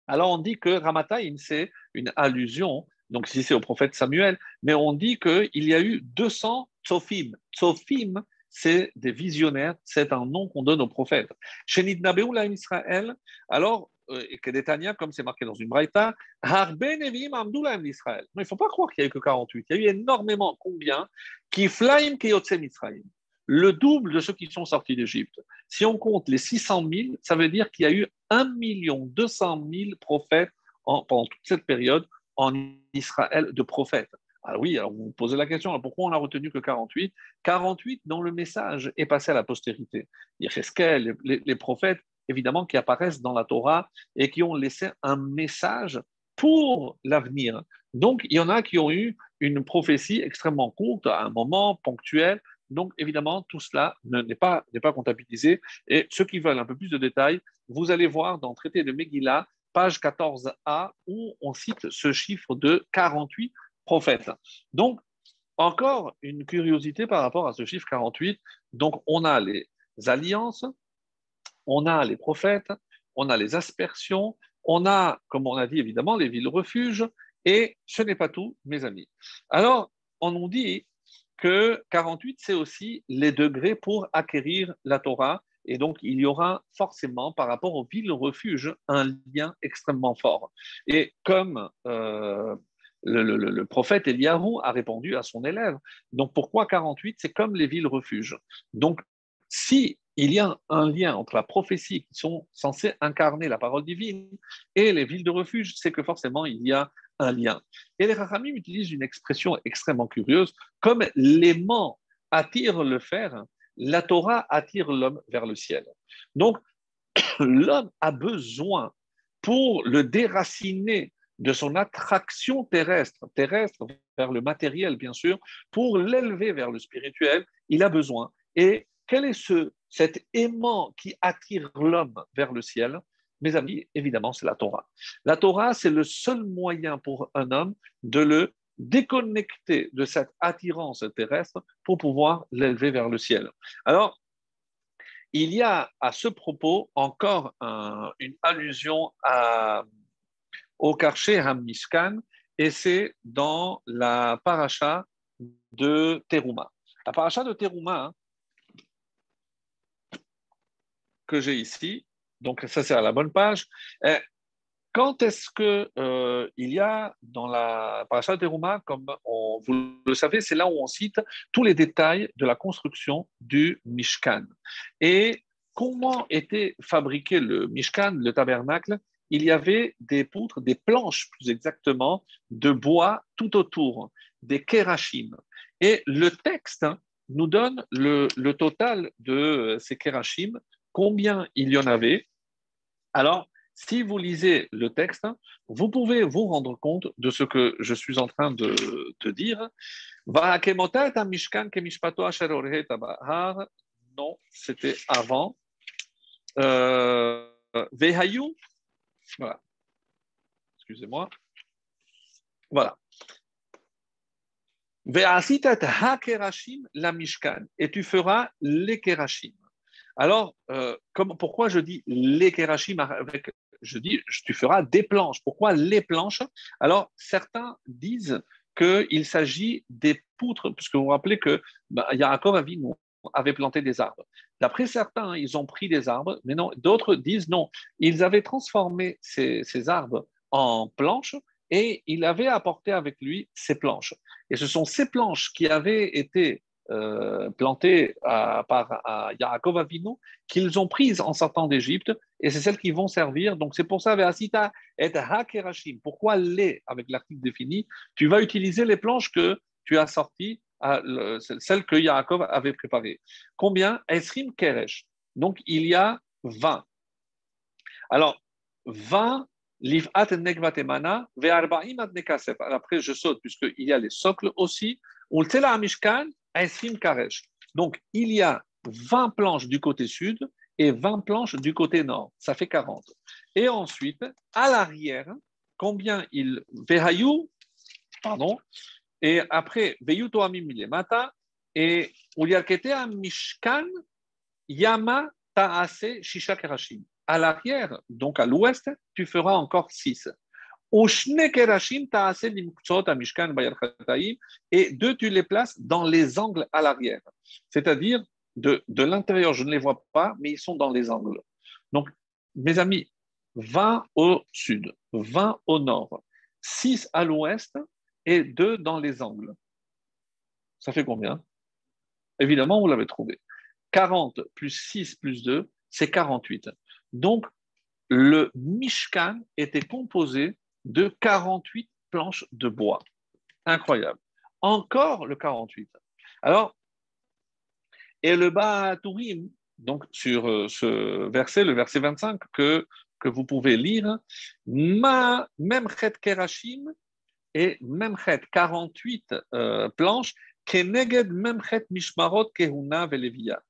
A: Alors, on dit que Ramataim, c'est une allusion, donc si c'est au prophète Samuel, mais on dit qu'il y a eu 200 Tsofim. Tsofim, c'est des visionnaires, c'est un nom qu'on donne aux prophètes. Chez Nidnabeoula Israël, alors, euh, Kedetania, comme c'est marqué dans une braïta, Harbe Nevim Amdoulaim d'Israël. Non, il ne faut pas croire qu'il n'y a eu que 48. Il y a eu énormément, combien? Qui flaim Keyotsem Israël. Le double de ceux qui sont sortis d'Égypte. Si on compte les 600 000, ça veut dire qu'il y a eu 1 200 000 prophètes en, pendant toute cette période en Israël de prophètes. Ah oui, alors vous vous posez la question, pourquoi on n'a retenu que 48 48 dont le message est passé à la postérité. Il y a les, les, les prophètes, évidemment, qui apparaissent dans la Torah et qui ont laissé un message pour l'avenir. Donc, il y en a qui ont eu une prophétie extrêmement courte, à un moment ponctuel. Donc, évidemment, tout cela n'est pas, pas comptabilisé. Et ceux qui veulent un peu plus de détails, vous allez voir dans le traité de Megillah, page 14a, où on cite ce chiffre de 48 prophètes. Donc, encore une curiosité par rapport à ce chiffre 48. Donc, on a les alliances, on a les prophètes, on a les aspersions, on a, comme on a dit évidemment, les villes refuges, et ce n'est pas tout, mes amis. Alors, on nous dit que 48, c'est aussi les degrés pour acquérir la Torah, et donc il y aura forcément, par rapport aux villes refuges, un lien extrêmement fort. Et comme euh, le, prophète Eliyahu a répondu à son élève. Donc pourquoi 48 C'est comme les villes refuges? Donc si il y a un lien entre la prophétie qui sont censées incarner la parole divine et les villes de refuge, c'est que forcément il y a Et les Rachamim utilisent une expression extrêmement curieuse, comme l'aimant attire le fer, la Torah attire l'homme vers le ciel. Donc l'homme a besoin pour le déraciner de son attraction terrestre, terrestre vers le matériel, bien sûr, pour l'élever vers le spirituel, il a besoin. Et quel est ce, cet aimant qui attire l'homme vers le ciel? Mes amis, évidemment, c'est la Torah. La Torah, c'est le seul moyen pour un homme de le déconnecter de cette attirance terrestre pour pouvoir l'élever vers le ciel. Alors, il y a à ce propos encore une allusion au Karché Hamishkan, et c'est dans la paracha de Teruma. La paracha de Teruma, hein, que j'ai ici, donc ça c'est à la bonne page, eh, quand est-ce que euh, il y a dans la paracha Teruma, comme vous le savez, c'est là où on cite tous les détails de la construction du Mishkan. Et comment était fabriqué le Mishkan, le tabernacle? Il y avait des poutres, des planches plus exactement, de bois tout autour, des kerachim. Et le texte nous donne le, total de ces kerachim, combien il y en avait. Alors, si vous lisez le texte, vous pouvez vous rendre compte de ce que je suis en train de, te dire. Non, c'était avant. Euh, voilà. Excusez-moi. Voilà. et tu feras les kerashim. Alors, euh, pourquoi je dis les kerashim avec je dis, tu feras des planches. Pourquoi les planches? Alors, certains disent qu'il s'agit des poutres, puisque vous vous rappelez que bah, Yaakov avait planté des arbres. D'après certains, ils ont pris des arbres, mais non, d'autres disent non. Ils avaient transformé ces, arbres en planches et il avait apporté avec lui ces planches. Et ce sont ces planches qui avaient été euh, plantées par Yaakov Avinu qu'ils ont prises en sortant d'Égypte et c'est celles qui vont servir. Donc c'est pour ça, et. Pourquoi les avec l'article défini Tu vas utiliser les planches que tu as sorties, celles que Yaakov avait préparées. Combien? Esrim Keresh. Donc il y a 20. Alors, 20 Liv'at Negvatemana, Ve'arba'im Nekasef. Après, je saute, puisqu'il y a les socles aussi. Ultela Mishkan, Esrim Karesh. Donc, il y a 20 planches du côté sud et 20 planches du côté nord. Ça fait 40. Et ensuite, à l'arrière, combien il. Vehayu, pardon, et après, Veyu Toamim Milemata, et Uliarketea Mishkan, Yama Taase Shisha Kerashim. À l'arrière, donc à l'ouest, tu feras encore 6. Et deux, tu les places dans les angles à l'arrière. C'est-à-dire, de, l'intérieur, je ne les vois pas, mais ils sont dans les angles. Donc, mes amis, 20 au sud, 20 au nord, 6 à l'ouest et 2 dans les angles. Ça fait combien? Évidemment, vous l'avez trouvé. 40 plus 6 plus 2, c'est 48. Donc, le Mishkan était composé de 48 planches de bois. Incroyable. Encore le 48. Alors, et le Ba'aturim, donc sur euh, ce verset, le verset 25 que, que vous pouvez lire, Ma Memchet Kerashim et Memchet 48 euh, planches, Keneged Memchet Mishmarot Kehuna Velevia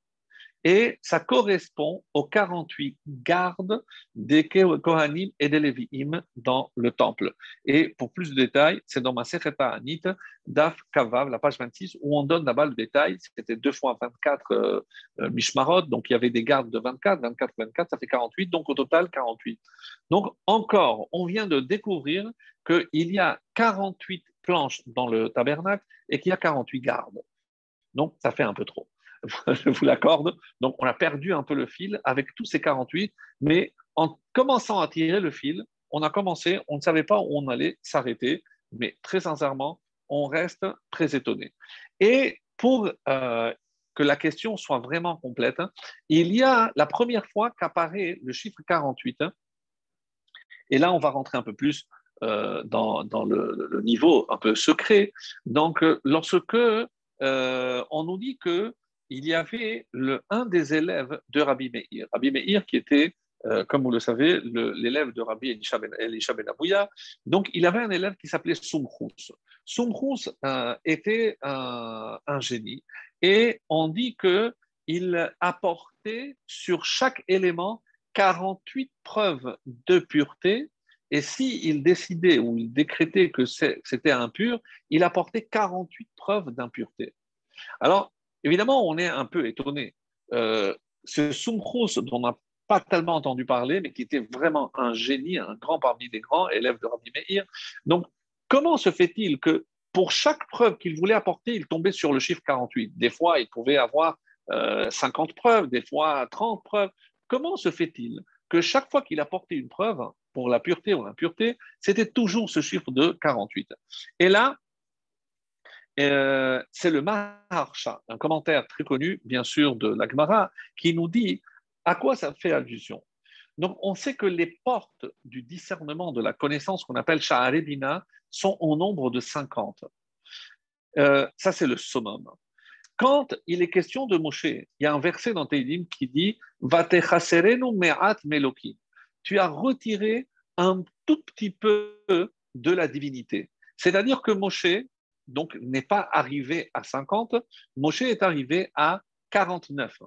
A: et ça correspond aux 48 gardes des Kohanim et des Lévi'im dans le temple. Et pour plus de détails, c'est dans ma Secheta Anit, Daf Kavav, la page 26, où on donne là-bas le détail. C'était deux fois 24 euh, euh, Mishmarot, donc il y avait des gardes de 24, 24, 24, ça fait 48, donc au total 48. Donc encore, on vient de découvrir qu'il y a 48 planches dans le tabernacle et qu'il y a 48 gardes. Donc ça fait un peu trop. je vous l'accorde. Donc, on a perdu un peu le fil avec tous ces 48, mais en commençant à tirer le fil, on a commencé, on ne savait pas où on allait s'arrêter, mais très sincèrement, on reste très étonné. Et pour euh, que la question soit vraiment complète, il y a la première fois qu'apparaît le chiffre 48, et là, on va rentrer un peu plus euh, dans, le, niveau un peu secret. Donc, lorsque euh, on nous dit que il y avait un des élèves de Rabbi Meir. Rabbi Meir qui était, euh, comme vous le savez, l'élève de Rabbi Elisha ben, ben Abouya. Donc, il avait un élève qui s'appelait Sumchus. Sumchus euh, était un, génie et on dit qu'il apportait sur chaque élément 48 preuves de pureté et s'il il décidait ou il décrétait que c'était impur, il apportait 48 preuves d'impureté. Alors, Évidemment, on est un peu étonné. Euh, ce Sumchus, dont on n'a pas tellement entendu parler, mais qui était vraiment un génie, un grand parmi les grands, élèves de Rabbi Meir. Donc, comment se fait-il que pour chaque preuve qu'il voulait apporter, il tombait sur le chiffre 48 Des fois, il pouvait avoir 50 euh, preuves, des fois 30 preuves. Comment se fait-il que chaque fois qu'il apportait une preuve pour la pureté ou l'impureté, c'était toujours ce chiffre de 48 Et là, euh, c'est le Maharsha, un commentaire très connu, bien sûr, de l'Agmara, qui nous dit à quoi ça fait allusion. Donc, on sait que les portes du discernement de la connaissance qu'on appelle Sha'aredina sont au nombre de 50. Euh, ça, c'est le summum. Quand il est question de Moshe, il y a un verset dans Teilim qui dit me'at meloki. Tu as retiré un tout petit peu de la divinité. C'est-à-dire que Moshe donc n'est pas arrivé à 50, Moshe est arrivé à 49.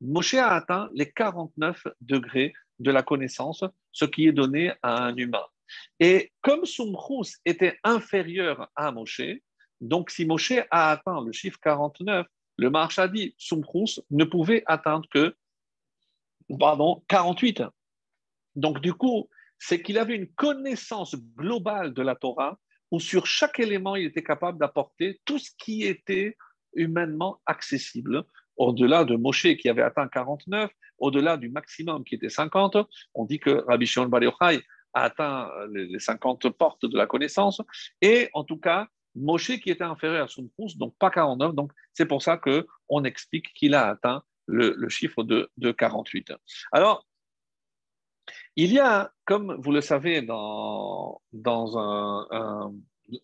A: Moshe a atteint les 49 degrés de la connaissance, ce qui est donné à un humain. Et comme Sumchus était inférieur à Moshe, donc si Moshe a atteint le chiffre 49, le a dit ne pouvait atteindre que pardon, 48. Donc du coup, c'est qu'il avait une connaissance globale de la Torah où sur chaque élément, il était capable d'apporter tout ce qui était humainement accessible au-delà de Moshe qui avait atteint 49, au-delà du maximum qui était 50, on dit que Rabbi Shimon Bar Yochai a atteint les 50 portes de la connaissance, et en tout cas, Moshe qui était inférieur à Sumprus, donc pas 49, donc c'est pour ça qu'on explique qu'il a atteint le, chiffre de, de 48. Alors, il y a, comme vous le savez, dans, dans un,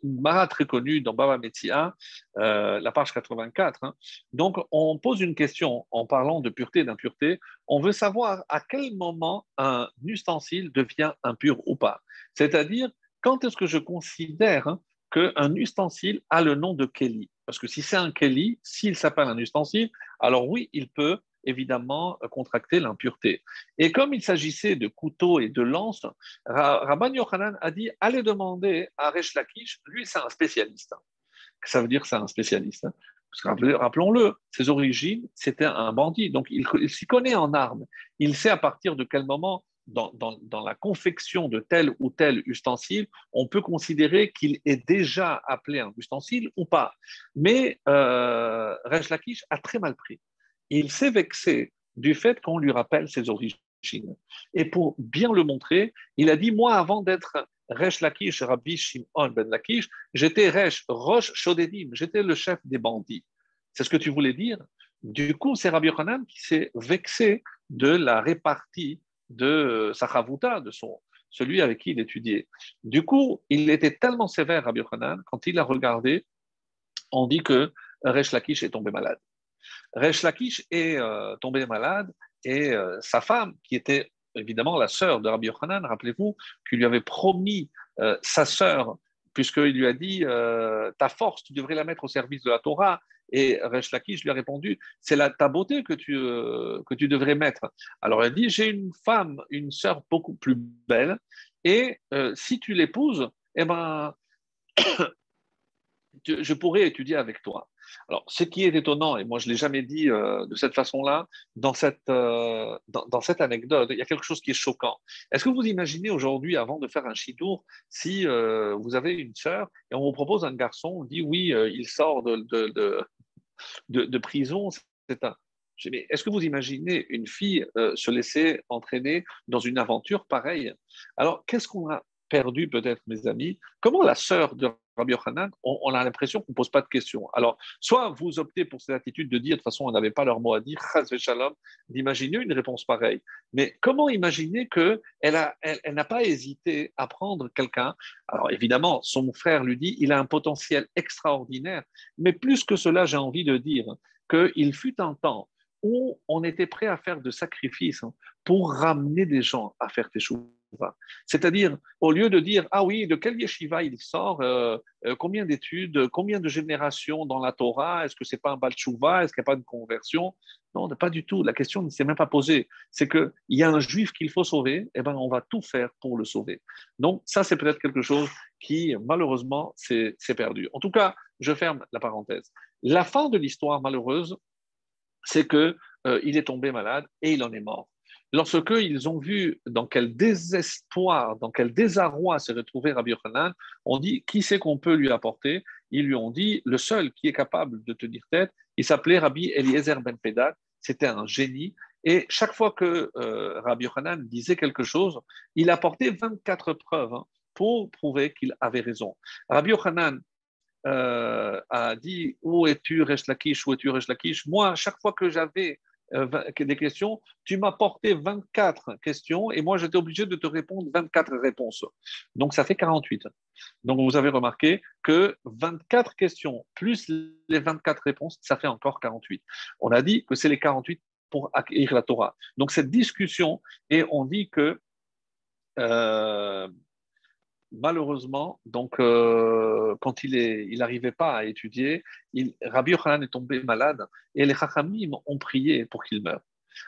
A: Mara très connu dans Baba Metzia, euh, la page 84. Hein. Donc, on pose une question en parlant de pureté et d'impureté. On veut savoir à quel moment un ustensile devient impur ou pas. C'est-à-dire, quand est-ce que je considère hein, qu'un ustensile a le nom de Kelly? Parce que si c'est un Kelly, s'il s'appelle un ustensile, alors oui, il peut évidemment euh, contracter l'impureté. Et comme il s'agissait de couteaux et de lances, Rabban Yochanan a dit allez demander à Resh Lakish, lui c'est un spécialiste. Ça veut dire que c'est un spécialiste. Hein. Rappelons-le, ses origines, c'était un bandit. Donc il, s'y connaît en armes. Il sait à partir de quel moment dans, la confection de tel ou tel ustensile, on peut considérer qu'il est déjà appelé un ustensile ou pas. Mais euh, Lakish a très mal pris il s'est vexé du fait qu'on lui rappelle ses origines. Et pour bien le montrer, il a dit Moi, avant d'être Resh Lakish, Rabbi Shimon ben Lakish, j'étais Resh, Rosh Shodedim, j'étais le chef des bandits. C'est ce que tu voulais dire? Du coup, c'est Rabbi Yochanan qui s'est vexé de la répartie de Sachavuta, de son, celui avec qui il étudiait. Du coup, il était tellement sévère, Rabbi Yochanan, quand il a regardé, on dit que Resh Lakish est tombé malade. Resh Lakish est euh, tombé malade et euh, sa femme, qui était évidemment la sœur de Rabbi Yochanan, rappelez-vous, qui lui avait promis euh, sa sœur, puisqu'il lui a dit Ta force, tu devrais la mettre au service de la Torah. Et Resh Lakish lui a répondu C'est ta beauté que tu, que tu devrais mettre. Alors elle dit J'ai une femme, une sœur beaucoup plus belle, et si tu l'épouses, eh ben, je pourrais étudier avec toi. Alors, ce qui est étonnant, et moi je ne l'ai jamais dit euh, de cette façon-là, dans cette, euh, dans, cette anecdote, il y a quelque chose qui est choquant. Est-ce que vous imaginez aujourd'hui, avant de faire un chidour, si euh, vous avez une sœur et on vous propose un garçon, on dit oui, il sort de, de, de, prison, c'est un. Est-ce que vous imaginez une fille se laisser entraîner dans une aventure pareille? Alors, qu'est-ce qu'on a perdu peut-être, mes amis Comment la sœur de Rabbi Yochanan, on, a l'impression qu'on ne pose pas de questions. Alors, soit vous optez pour cette attitude de dire, de toute façon, on n'avait pas leur mot à dire, d'imaginer une réponse pareille. Mais comment imaginer qu'elle n'a elle, n'a pas hésité à prendre quelqu'un? Alors, évidemment, son frère lui dit, il a un potentiel extraordinaire, mais plus que cela, j'ai envie de dire qu'il fut un temps où on était prêt à faire de sacrifices pour ramener des gens à faire tes choses c'est-à-dire, au lieu de dire, ah oui, de quel yeshiva il sort, euh, euh, combien d'études, combien de générations dans la Torah, est-ce que c'est pas un balchouva, est-ce qu'il n'y a pas de conversion? Non, pas du tout. La question ne s'est même pas posée. C'est qu'il y a un juif qu'il faut sauver, et eh ben on va tout faire pour le sauver. Donc, ça, c'est peut-être quelque chose qui, malheureusement, s'est perdu. En tout cas, je ferme la parenthèse. La fin de l'histoire malheureuse, c'est que euh, il est tombé malade et il en est mort. Lorsque ils ont vu dans quel désespoir, dans quel désarroi se retrouvait Rabbi Yochanan, on dit qui c'est qu'on peut lui apporter? Ils lui ont dit le seul qui est capable de tenir tête, il s'appelait Rabbi Eliezer ben Pedad, c'était un génie. Et chaque fois que euh, Rabbi Yochanan disait quelque chose, il apportait 24 preuves hein, pour prouver qu'il avait raison. Rabbi Yochanan euh, a dit Où es-tu, Resh Lakish? Où es-tu, Resh Lakish Moi, chaque fois que j'avais des questions, tu m'as porté 24 questions et moi j'étais obligé de te répondre 24 réponses. Donc ça fait 48. Donc vous avez remarqué que 24 questions plus les 24 réponses, ça fait encore 48. On a dit que c'est les 48 pour acquérir la Torah. Donc cette discussion, et on dit que euh, malheureusement, donc, euh, quand il n'arrivait pas à étudier, il, Rabbi Yochanan est tombé malade et les Chachamim ont prié pour qu'il meure.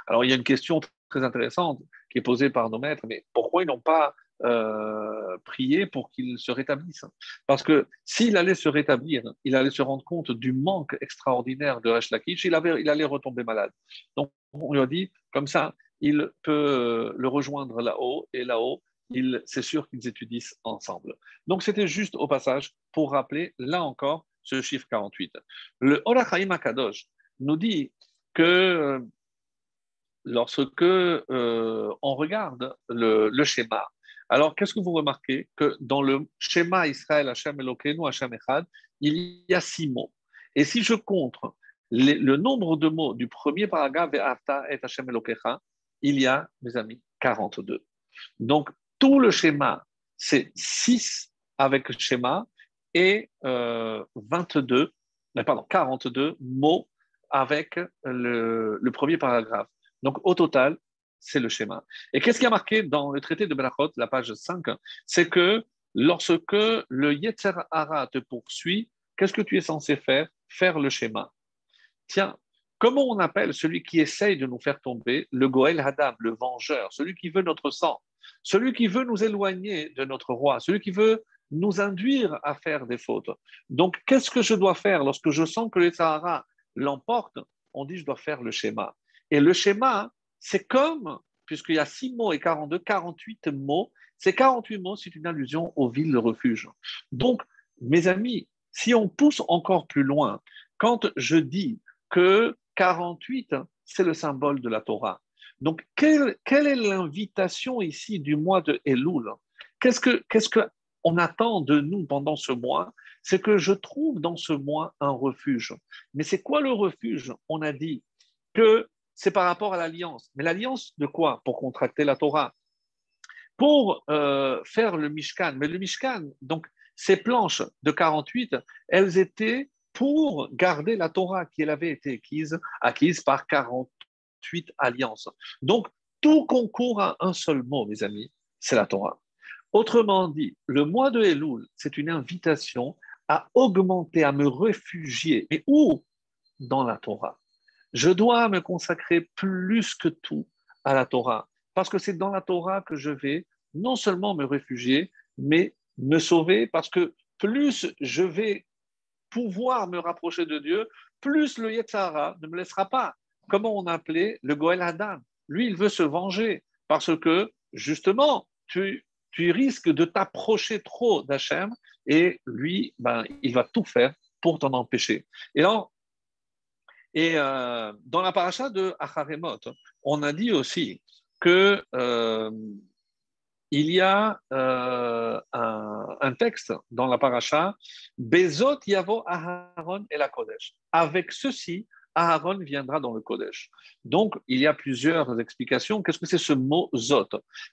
A: Alors, il y a une question très intéressante qui est posée par nos maîtres, mais pourquoi ils n'ont pas euh, prié pour qu'il se rétablisse? Parce que s'il allait se rétablir, il allait se rendre compte du manque extraordinaire de Resh Lakish, il, il allait retomber malade. Donc, on lui a dit, comme ça, il peut le rejoindre là-haut, et là-haut, c'est sûr qu'ils étudient ensemble. Donc, c'était juste au passage pour rappeler, là encore, ce chiffre 48. Le Orachaim Akadosh nous dit que euh, lorsque euh, on regarde le, schéma, alors qu'est-ce que vous remarquez? Que dans le schéma Israël, Hashem Elokeinu, Hashem Echad, il y a six mots. Et si je compte le nombre de mots du premier paragraphe, il y a, mes amis, 42. Donc, tout le schéma, c'est 6 avec le schéma et 22, euh, euh, pardon, 42 mots avec le, premier paragraphe. Donc au total, c'est le schéma. Et qu'est-ce qui a marqué dans le traité de Berachot, la page 5 C'est que lorsque le Yetzer Hara te poursuit, qu'est-ce que tu es censé faire? Faire le schéma. Tiens, comment on appelle celui qui essaye de nous faire tomber? Le Goel Hadam, le vengeur, celui qui veut notre sang celui qui veut nous éloigner de notre roi, celui qui veut nous induire à faire des fautes. Donc, qu'est-ce que je dois faire lorsque je sens que les Sahara l'emportent? On dit, je dois faire le schéma. Et le schéma, c'est comme, puisqu'il y a 6 mots et 42, 48 mots, ces 48 mots, c'est une allusion aux villes de refuge. Donc, mes amis, si on pousse encore plus loin, quand je dis que 48, c'est le symbole de la Torah, donc, quelle, est l'invitation ici du mois de Elul? Qu'est-ce que qu'est-ce attend de nous pendant ce mois? C'est que je trouve dans ce mois un refuge. Mais c'est quoi le refuge? On a dit que c'est par rapport à l'alliance. Mais l'alliance de quoi Pour contracter la Torah? Pour euh, faire le Mishkan. Mais le Mishkan, donc ces planches de 48, elles étaient pour garder la Torah qui avait été acquise, acquise par 40 Donc, tout concourt à un seul mot, mes amis, c'est la Torah. Autrement dit, le mois de Elul, c'est une invitation à augmenter, à me réfugier. Mais où? Dans la Torah. Je dois me consacrer plus que tout à la Torah, parce que c'est dans la Torah que je vais non seulement me réfugier, mais me sauver, parce que plus je vais pouvoir me rapprocher de Dieu, plus le Yetzara ne me laissera pas comment on appelait le Goël Adam. Lui, il veut se venger parce que, justement, tu, risques de t'approcher trop d'Hachem et lui, ben, il va tout faire pour t'en empêcher. Et, euh, dans la paracha de Acharemot, on a dit aussi que euh, il y a euh, un, un, texte dans la paracha, Bezot Yavo Aharon et la Kodesh. Avec ceci, Aaron viendra dans le Kodesh. Donc, il y a plusieurs explications. Qu'est-ce que c'est ce mot Zot?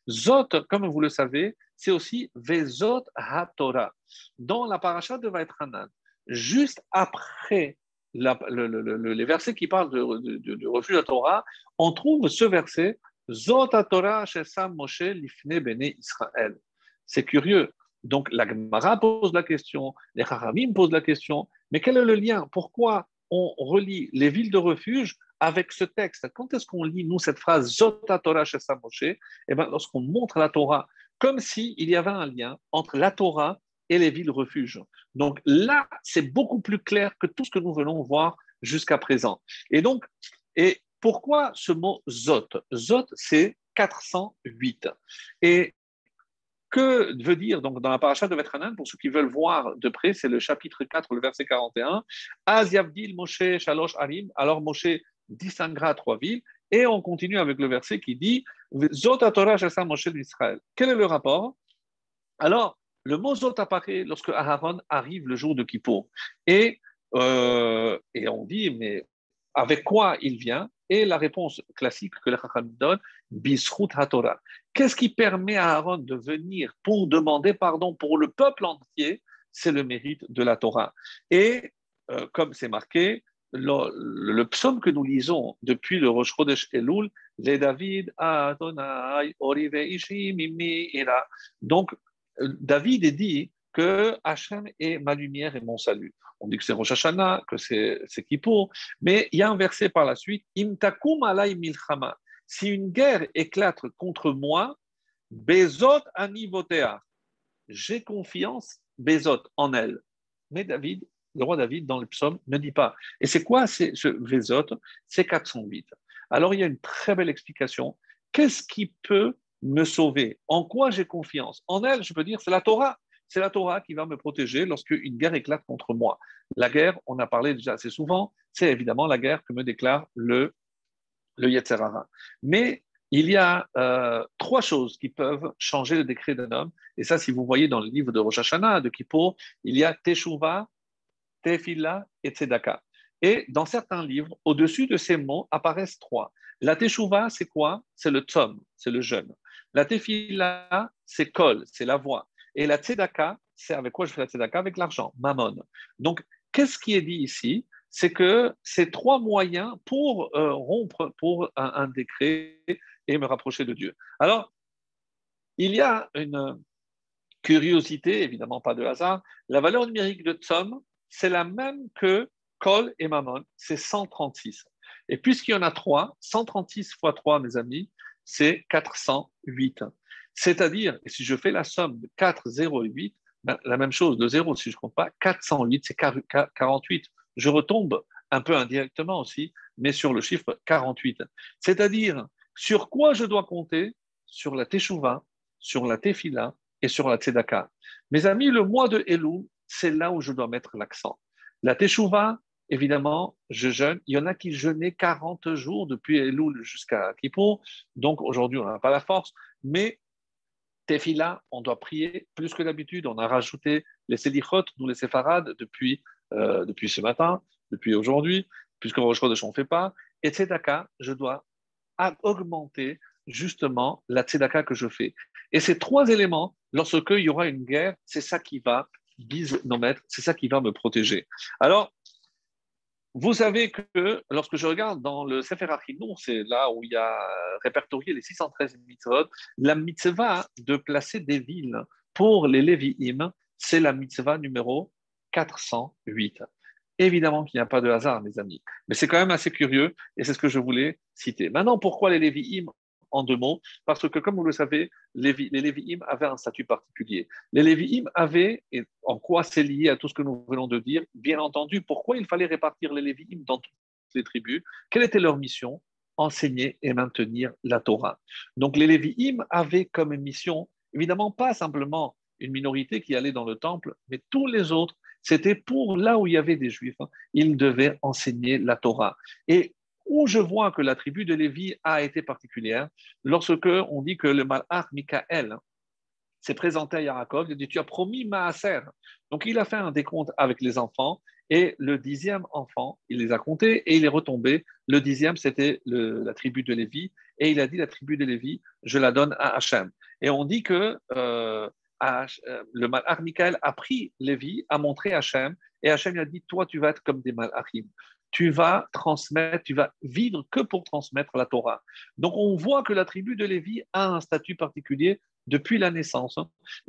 A: Zot, comme vous le savez, c'est aussi Vezot HaTorah. Dans la paracha de Vaetranan, juste après les versets qui parlent de, de, refus de Torah, on trouve ce verset Zot HaTorah Shesam Moshe Lifne Bene Israël. C'est curieux. Donc, la Gemara pose la question, les Haramim posent la question, mais quel est le lien? Pourquoi on relie les villes de refuge avec ce texte. Quand est-ce qu'on lit, nous, cette phrase Zota Torah chez Moshe? Eh bien, lorsqu'on montre la Torah, comme s'il y avait un lien entre la Torah et les villes refuges. Donc là, c'est beaucoup plus clair que tout ce que nous venons voir jusqu'à présent. Et donc, et pourquoi ce mot Zot? Zot, c'est 408. Et que veut dire donc dans la paracha de Vetranan, pour ceux qui veulent voir de près, c'est le chapitre 4, le verset 41. Az Yavdil Moshe Shalosh Arim. Alors Moshe distinguera trois villes. Et on continue avec le verset qui dit Zot Torah Moshe d'Israël. Quel est le rapport? Alors, le mot Zot apparaît lorsque Aaron arrive le jour de Kippour. Et, euh, et on dit, mais avec quoi il vient? Et la réponse classique que le Chacham donne, Bisrut HaTorah. Qu'est-ce qui permet à Aaron de venir pour demander pardon pour le peuple entier? C'est le mérite de la Torah. Et euh, comme c'est marqué, le, psaume que nous lisons depuis le Rosh Chodesh Elul, les David Adonai Orive Donc, euh, David est dit que Hachem est ma lumière et mon salut. On dit que c'est Rosh Hashanah, que c'est Kippour, mais il y a un verset par la suite, Imtakum alay milchama si une guerre éclate contre moi, Bezot anivotea, j'ai confiance, Bezot, en elle. Mais David, le roi David, dans le psaume, ne dit pas. Et c'est quoi ce Bezot? C'est 408. Alors il y a une très belle explication. Qu'est-ce qui peut me sauver? En quoi j'ai confiance? En elle, je peux dire, c'est la Torah. C'est la Torah qui va me protéger lorsque une guerre éclate contre moi. La guerre, on a parlé déjà assez souvent, c'est évidemment la guerre que me déclare le le Yetzerara. Mais il y a euh, trois choses qui peuvent changer le décret d'un homme. Et ça, si vous voyez dans le livre de Rosh Hashanah, de Kippour, il y a Teshuvah, Tefillah et Tzedaka. Et dans certains livres, au-dessus de ces mots apparaissent trois. La Teshuvah, c'est quoi? C'est le Tzom, c'est le jeûne. La Tefillah, c'est Kol, c'est la voix. Et la Tzedaka, c'est avec quoi je fais la Tzedaka? Avec l'argent, Mammon. Donc, qu'est-ce qui est dit ici? C'est que ces trois moyens pour euh, rompre pour un, décret et me rapprocher de Dieu. Alors, il y a une curiosité, évidemment pas de hasard. La valeur numérique de Tzom, c'est la même que Kol et Mammon, c'est 136. Et puisqu'il y en a trois, 136 fois 3, mes amis, c'est 408. C'est-à-dire, si je fais la somme de 4, 0 et 8, ben, la même chose de 0, si je ne compte pas, 408, c'est 48 je retombe un peu indirectement aussi, mais sur le chiffre 48. C'est-à-dire, sur quoi je dois compter? Sur la Teshuvah, sur la Tefila et sur la Tzedaka. Mes amis, le mois de Elul, c'est là où je dois mettre l'accent. La Teshuvah, évidemment, je jeûne. Il y en a qui jeûnaient 40 jours depuis Elul jusqu'à Kippour. Donc aujourd'hui, on n'a pas la force. Mais Tefila, on doit prier plus que d'habitude. On a rajouté les Selichot, nous les Séfarades, depuis euh, depuis ce matin, depuis aujourd'hui, puisque Rosh Chodesh on ne fait pas. Et Tzedaka, je dois augmenter justement la Tzedaka que je fais. Et ces trois éléments, lorsque il y aura une guerre, c'est ça qui va guise nos maîtres, c'est ça qui va me protéger. Alors, vous savez que lorsque je regarde dans le Sefer Achinour, c'est là où il y a répertorié les 613 mitzvot, la mitzvah de placer des villes pour les Lévi'im, c'est la mitzvah numéro 408. Évidemment qu'il n'y a pas de hasard, mes amis, mais c'est quand même assez curieux et c'est ce que je voulais citer. Maintenant, pourquoi les Lévi'im en deux mots? Parce que, comme vous le savez, les Lévi'im avaient un statut particulier. Les Lévi'im avaient, et en quoi c'est lié à tout ce que nous venons de dire, bien entendu, pourquoi il fallait répartir les Lévi'im dans toutes les tribus Quelle était leur mission? Enseigner et maintenir la Torah. Donc les Lévi'im avaient comme mission, évidemment, pas simplement une minorité qui allait dans le temple, mais tous les autres c'était pour là où il y avait des juifs, hein, ils devaient enseigner la Torah. Et où je vois que la tribu de Lévi a été particulière, lorsque on dit que le malach Michael s'est présenté à Yaakov, il a dit Tu as promis Maaser. Donc il a fait un décompte avec les enfants, et le dixième enfant, il les a comptés et il est retombé. Le dixième, c'était la tribu de Lévi, et il a dit La tribu de Lévi, je la donne à Hachem. Et on dit que. Euh, euh, le malach Michael a pris Lévi, a montré Hachem, et Hachem lui a dit Toi, tu vas être comme des malachim. Tu vas transmettre, tu vas vivre que pour transmettre la Torah. Donc, on voit que la tribu de Lévi a un statut particulier depuis la naissance.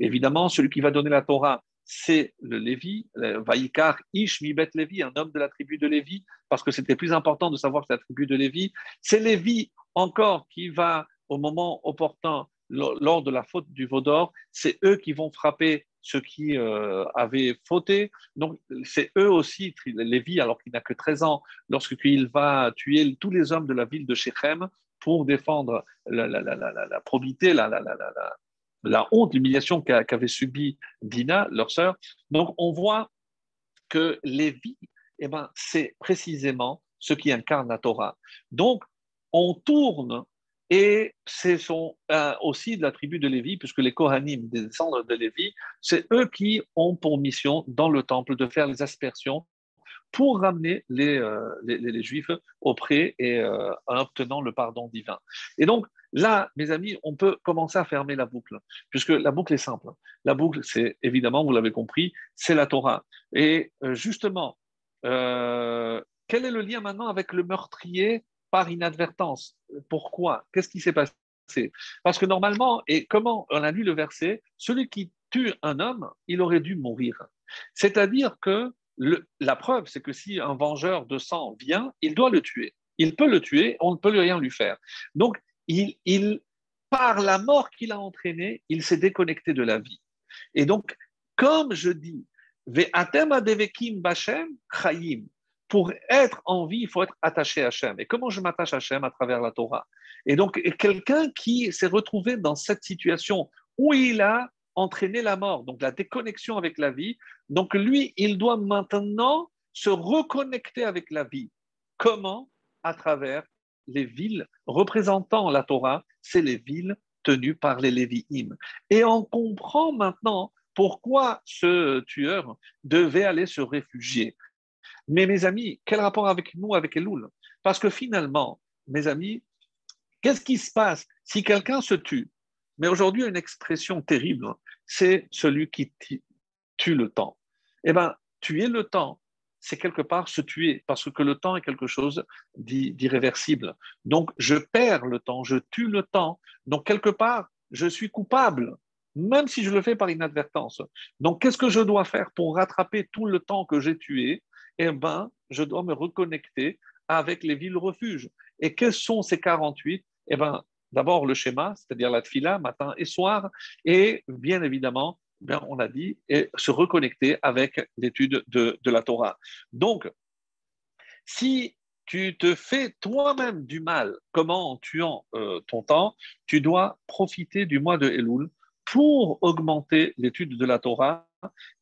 A: Évidemment, celui qui va donner la Torah, c'est le Lévi, Vaikar Ish Mibet Lévi, un homme de la tribu de Lévi, parce que c'était plus important de savoir que la tribu de Lévi. C'est Lévi encore qui va, au moment opportun, lors de la faute du veau d'or, c'est eux qui vont frapper ceux qui euh, avaient fauté. Donc, c'est eux aussi, Lévi, alors qu'il n'a que 13 ans, lorsqu'il va tuer tous les hommes de la ville de Shechem pour défendre la, probité, la, la, honte, l'humiliation qu'avait subi Dina, leur sœur. Donc, on voit que Lévi, eh ben, c'est précisément ce qui incarne la Torah. Donc, on tourne et ce sont euh, aussi de la tribu de Lévi, puisque les Kohanim, des descendants de Lévi, c'est eux qui ont pour mission dans le temple de faire les aspersions pour ramener les, euh, les, Juifs auprès et euh, en obtenant le pardon divin. Et donc là, mes amis, on peut commencer à fermer la boucle, puisque la boucle est simple. La boucle, c'est évidemment, vous l'avez compris, c'est la Torah. Et justement, quel est le lien maintenant avec le meurtrier par inadvertance. Pourquoi? Qu'est-ce qui s'est passé? Parce que normalement, et comment on a lu le verset, celui qui tue un homme, il aurait dû mourir. C'est-à-dire que la preuve, c'est que si un vengeur de sang vient, il doit le tuer. Il peut le tuer, on ne peut rien lui faire. Donc, il, par la mort qu'il a entraînée, il s'est déconnecté de la vie. Et donc, comme je dis, pour être en vie, il faut être attaché à Hachem. Et comment je m'attache à Hachem à travers la Torah? Et donc, quelqu'un qui s'est retrouvé dans cette situation où il a entraîné la mort, donc la déconnexion avec la vie, donc lui, il doit maintenant se reconnecter avec la vie. Comment? À travers les villes représentant la Torah, c'est les villes tenues par les Lévi'im. Et on comprend maintenant pourquoi ce tueur devait aller se réfugier. Mais mes amis, quel rapport avec nous, avec Elul? Parce que finalement, mes amis, qu'est-ce qui se passe? Si quelqu'un se tue Mais aujourd'hui, une expression terrible, c'est celui qui tue le temps. Eh bien, tuer le temps, c'est quelque part se tuer, parce que le temps est quelque chose d'irréversible. Donc, je perds le temps, je tue le temps. Donc, quelque part, je suis coupable, même si je le fais par inadvertance. Donc, qu'est-ce que je dois faire pour rattraper tout le temps que j'ai tué? Eh ben, je dois me reconnecter avec les villes refuges. Et quels sont ces 48 Eh ben, d'abord le schéma, c'est-à-dire la tfila, matin et soir, et bien évidemment, bien, on a dit, et se reconnecter avec l'étude de, la Torah. Donc, si tu te fais toi-même du mal, comment en tuant euh, ton temps, tu dois profiter du mois de Elul pour augmenter l'étude de la Torah.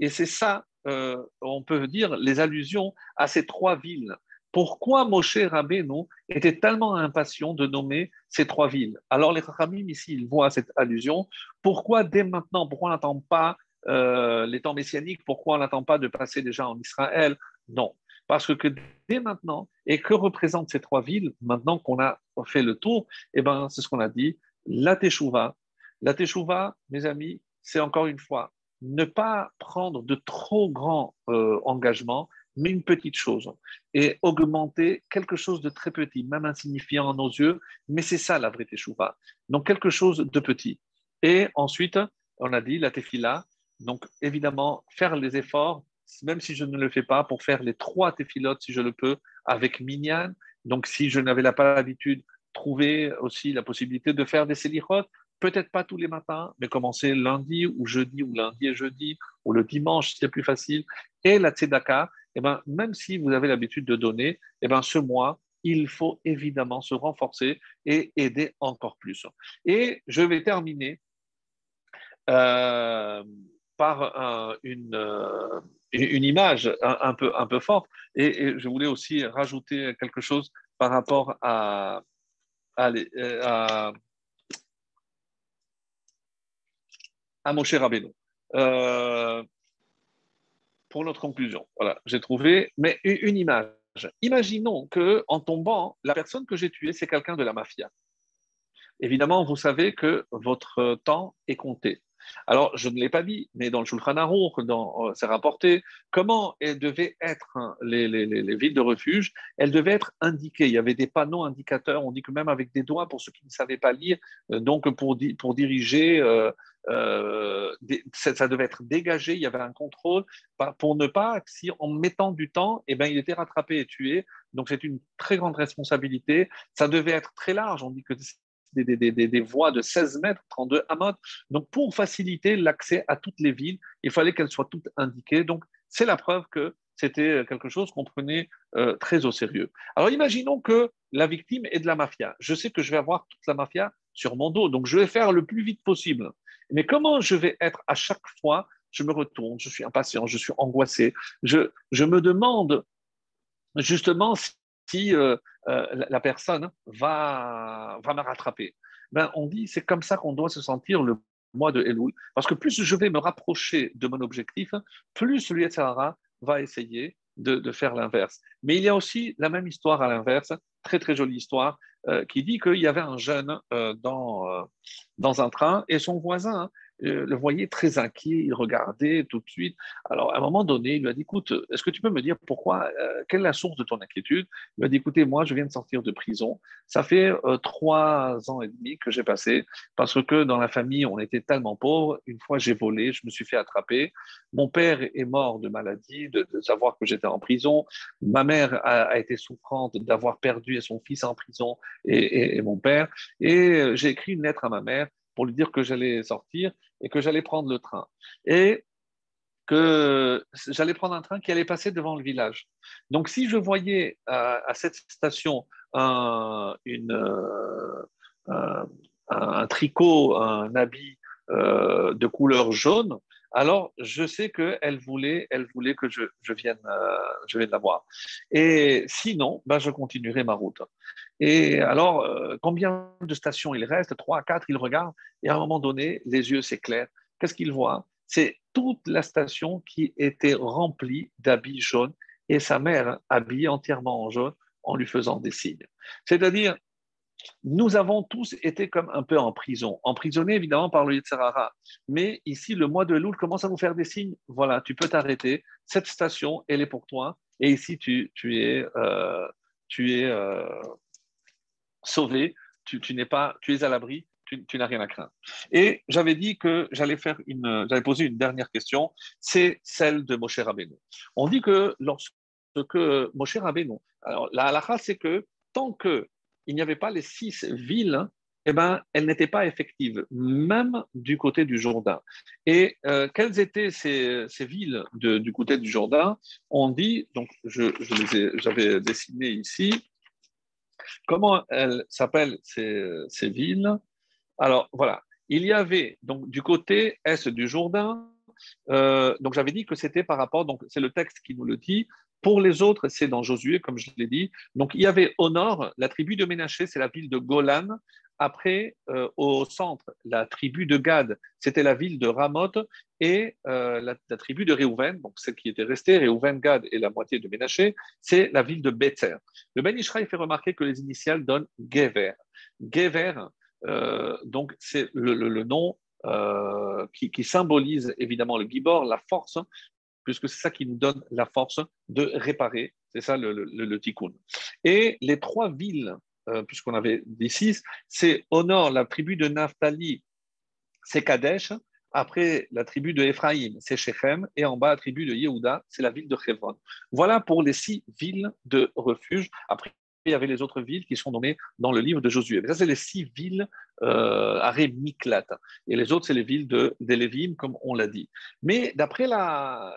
A: Et c'est ça euh, on peut dire, les allusions à ces trois villes. Pourquoi Moshe Rabbeinu était tellement impatient de nommer ces trois villes? Alors les Ramim ici, ils voient cette allusion. Pourquoi dès maintenant Pourquoi on n'attend pas euh, les temps messianiques Pourquoi on n'attend pas de passer déjà en Israël? Non. Parce que dès maintenant, et que représentent ces trois villes, maintenant qu'on a fait le tour, eh ben, c'est ce qu'on a dit, la Teshuvah. La Teshuvah, mes amis, c'est encore une fois ne pas prendre de trop grands euh, engagements, mais une petite chose, et augmenter quelque chose de très petit, même insignifiant à nos yeux, mais c'est ça la vraie teshuva. Donc quelque chose de petit. Et ensuite, on a dit la tefila, donc évidemment faire les efforts, même si je ne le fais pas, pour faire les trois tefilotes si je le peux, avec minyan. Donc si je n'avais pas l'habitude, trouver aussi la possibilité de faire des selichot, peut-être pas tous les matins, mais commencer lundi ou jeudi ou lundi et jeudi ou le dimanche, c'est plus facile. Et la tzedaka, eh ben, même si vous avez l'habitude de donner, eh ben, ce mois, il faut évidemment se renforcer et aider encore plus. Et je vais terminer euh, par une, euh, une image un, peu, un peu forte. Et, je voulais aussi rajouter quelque chose par rapport à, à, à à Moshe Rabbeinu. Euh, pour notre conclusion, voilà, j'ai trouvé, mais une image. Imaginons que, en tombant, la personne que j'ai tuée, c'est quelqu'un de la mafia. Évidemment, vous savez que votre temps est compté. Alors, je ne l'ai pas dit, mais dans le Shulchan Aruch, euh, c'est rapporté, comment elles devaient être hein, les, villes de refuge, elles devaient être indiquées. Il y avait des panneaux indicateurs, on dit que même avec des doigts pour ceux qui ne savaient pas lire, euh, donc pour, pour diriger, euh, ça, devait être dégagé, il y avait un contrôle pour ne pas, si en mettant du temps, eh ben, il était rattrapé et tué. Donc c'est une très grande responsabilité. Ça devait être très large, on dit que des, des, voies de 16 mètres, 32 amotes. Donc, pour faciliter l'accès à toutes les villes, il fallait qu'elles soient toutes indiquées. Donc, c'est la preuve que c'était quelque chose qu'on prenait euh, très au sérieux. Alors, imaginons que la victime est de la mafia. Je sais que je vais avoir toute la mafia sur mon dos, donc je vais faire le plus vite possible. Mais comment je vais être à chaque fois Je me retourne, je suis impatient, je suis angoissé. Je, me demande justement si euh, euh, la personne va, me rattraper. Ben, on dit c'est comme ça qu'on doit se sentir le mois de Elul, parce que plus je vais me rapprocher de mon objectif, plus le Yetzirara va essayer de faire l'inverse. Mais il y a aussi la même histoire à l'inverse, très très jolie histoire, euh, qui dit qu'il y avait un jeune dans, dans un train et son voisin euh, le voyait très inquiet, il regardait tout de suite. Alors, à un moment donné, il lui a dit, écoute, est-ce que tu peux me dire pourquoi, euh, quelle est la source de ton inquiétude? Il lui a dit, écoutez, moi, je viens de sortir de prison. Ça fait euh, trois ans et demi que j'ai passé parce que dans la famille, on était tellement pauvres. Une fois, j'ai volé, je me suis fait attraper. Mon père est mort de maladie, de, savoir que j'étais en prison. Ma mère a, été souffrante d'avoir perdu son fils en prison et mon père. Et j'ai écrit une lettre à ma mère pour lui dire que j'allais sortir et que j'allais prendre le train. Et que j'allais prendre un train qui allait passer devant le village. Donc, si je voyais à, cette station un, euh, un, tricot, un habit euh, de couleur jaune, alors je sais qu'elle voulait, elle voulait que je, vienne, euh, je vienne la voir. Et sinon, ben, je continuerai ma route. Et alors, euh, combien de stations il reste? Trois, quatre, il regarde, et à un moment donné, les yeux s'éclairent. Qu'est-ce qu'il voit? C'est toute la station qui était remplie d'habits jaunes, et sa mère habillée entièrement en jaune en lui faisant des signes. C'est-à-dire, nous avons tous été comme un peu en prison, emprisonnés évidemment par le Yitzhara. Mais ici, le mois de Loul commence à nous faire des signes. Voilà, tu peux t'arrêter. Cette station, elle est pour toi. Et ici, tu, es, euh, tu es euh, sauvé. Tu, n'es pas, tu es à l'abri. Tu, n'as rien à craindre. Et j'avais dit que j'allais faire une, j'allais poser une dernière question. C'est celle de Moshe Rabbeinu. On dit que lorsque Moshe Rabbeinu, alors la halakha, c'est que tant que il n'y avait pas les six villes, eh ben, elles n'étaient pas effectives, même du côté du Jourdain. Et euh, quelles étaient ces, villes du côté du Jourdain? On dit, donc je, j'avais dessiné ici, comment elles s'appellent ces, ces villes? Alors voilà, il y avait donc du côté est du Jourdain, euh, donc j'avais dit que c'était par rapport, donc c'est le texte qui nous le dit, pour les autres, c'est dans Josué, comme je l'ai dit. Donc, il y avait au nord la tribu de Ménaché, c'est la ville de Golan. Après, euh, au centre, la tribu de Gad, c'était la ville de Ramoth. Et euh, la, tribu de Réhouven, donc celle qui était restée, Réhouven, Gad et la moitié de Ménaché, c'est la ville de Betzer. Le Ben Ishraï fait remarquer que les initiales donnent Gever. Gever, euh, donc c'est le, nom qui, qui, symbolise évidemment le Gibor, la force, puisque c'est ça qui nous donne la force de réparer. C'est ça le, tikkun. Et les trois villes, euh, puisqu'on avait dit six, c'est au nord la tribu de Naphtali, c'est Kadesh. Après, la tribu de Ephraïm, c'est Shechem. Et en bas, la tribu de Yehuda, c'est la ville de Hebron. Voilà pour les six villes de refuge. Il y avait les autres villes qui sont nommées dans le livre de Josué. ça, c'est les six villes euh, Aré Miklat. Et les autres, c'est les villes de, des comme on l'a dit. Mais d'après la,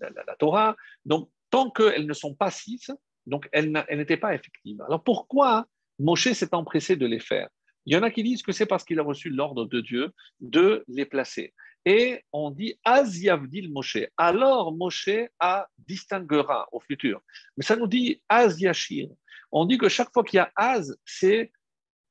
A: la, Torah, donc, tant qu'elles ne sont pas six, donc elles, n'étaient pas effectives. Alors pourquoi Moshe s'est empressé de les faire? Il y en a qui disent que c'est parce qu'il a reçu l'ordre de Dieu de les placer. Et on dit Az Yavdil Moshe. Alors Moshe a distinguera au futur. Mais ça nous dit Az Yashir. On dit que chaque fois qu'il y a Az, c'est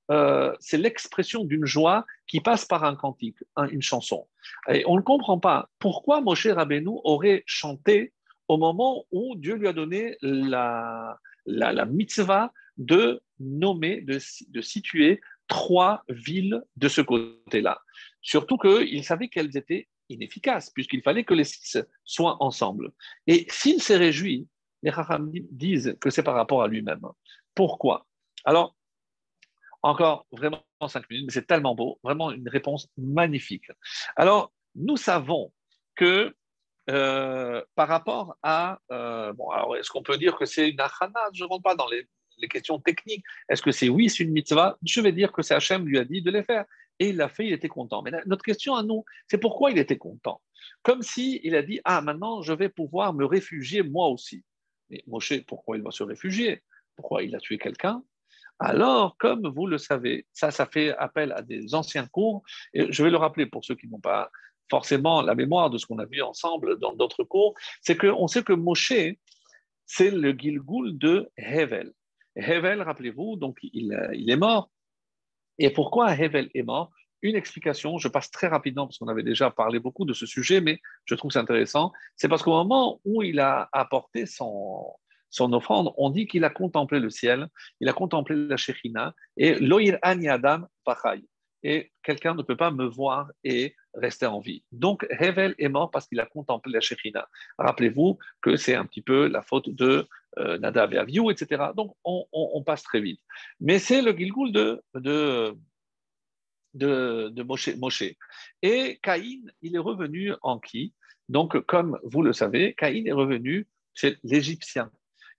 A: euh, l'expression d'une joie qui passe par un cantique, une chanson. Et on ne comprend pas pourquoi Moshe Rabbeinu aurait chanté au moment où Dieu lui a donné la, la, mitzvah de nommer, de, de situer trois villes de ce côté-là. Surtout qu'il savait qu'elles étaient inefficaces, puisqu'il fallait que les six soient ensemble. Et s'il s'est réjoui, les Raham disent que c'est par rapport à lui-même. Pourquoi? Alors, encore vraiment cinq minutes, mais c'est tellement beau, vraiment une réponse magnifique. Alors, nous savons que euh, par rapport à. Euh, bon, alors est-ce qu'on peut dire que c'est une achana Je ne rentre pas dans les, les questions techniques. Est-ce que c'est oui, c'est une mitzvah? Je vais dire que c'est Hachem lui a dit de les faire. Et il l'a fait, il était content. Mais notre question à nous, c'est pourquoi il était content? Comme si il a dit Ah, maintenant, je vais pouvoir me réfugier moi aussi. Mais Moshe, pourquoi il va se réfugier? Pourquoi il a tué quelqu'un? Alors, comme vous le savez, ça, ça fait appel à des anciens cours, et je vais le rappeler pour ceux qui n'ont pas forcément la mémoire de ce qu'on a vu ensemble dans d'autres cours, c'est qu'on sait que Moshe, c'est le Gilgul de Hevel. Hevel, rappelez-vous, donc il, est mort. Et pourquoi Hevel est mort? Une explication, je passe très rapidement parce qu'on avait déjà parlé beaucoup de ce sujet, mais je trouve c'est intéressant. C'est parce qu'au moment où il a apporté son, son offrande, on dit qu'il a contemplé le ciel, il a contemplé la Shekhinah, et Loïr Ani Adam Pachai. Et quelqu'un ne peut pas me voir et rester en vie. Donc, Hevel est mort parce qu'il a contemplé la Shekhinah. Rappelez-vous que c'est un petit peu la faute de euh, Nadav et Aviou, etc. Donc, on, passe très vite. Mais c'est le Gilgul de, de, de, Moshe, Et Caïn, il est revenu en qui? Donc, comme vous le savez, Caïn est revenu, c'est l'Égyptien.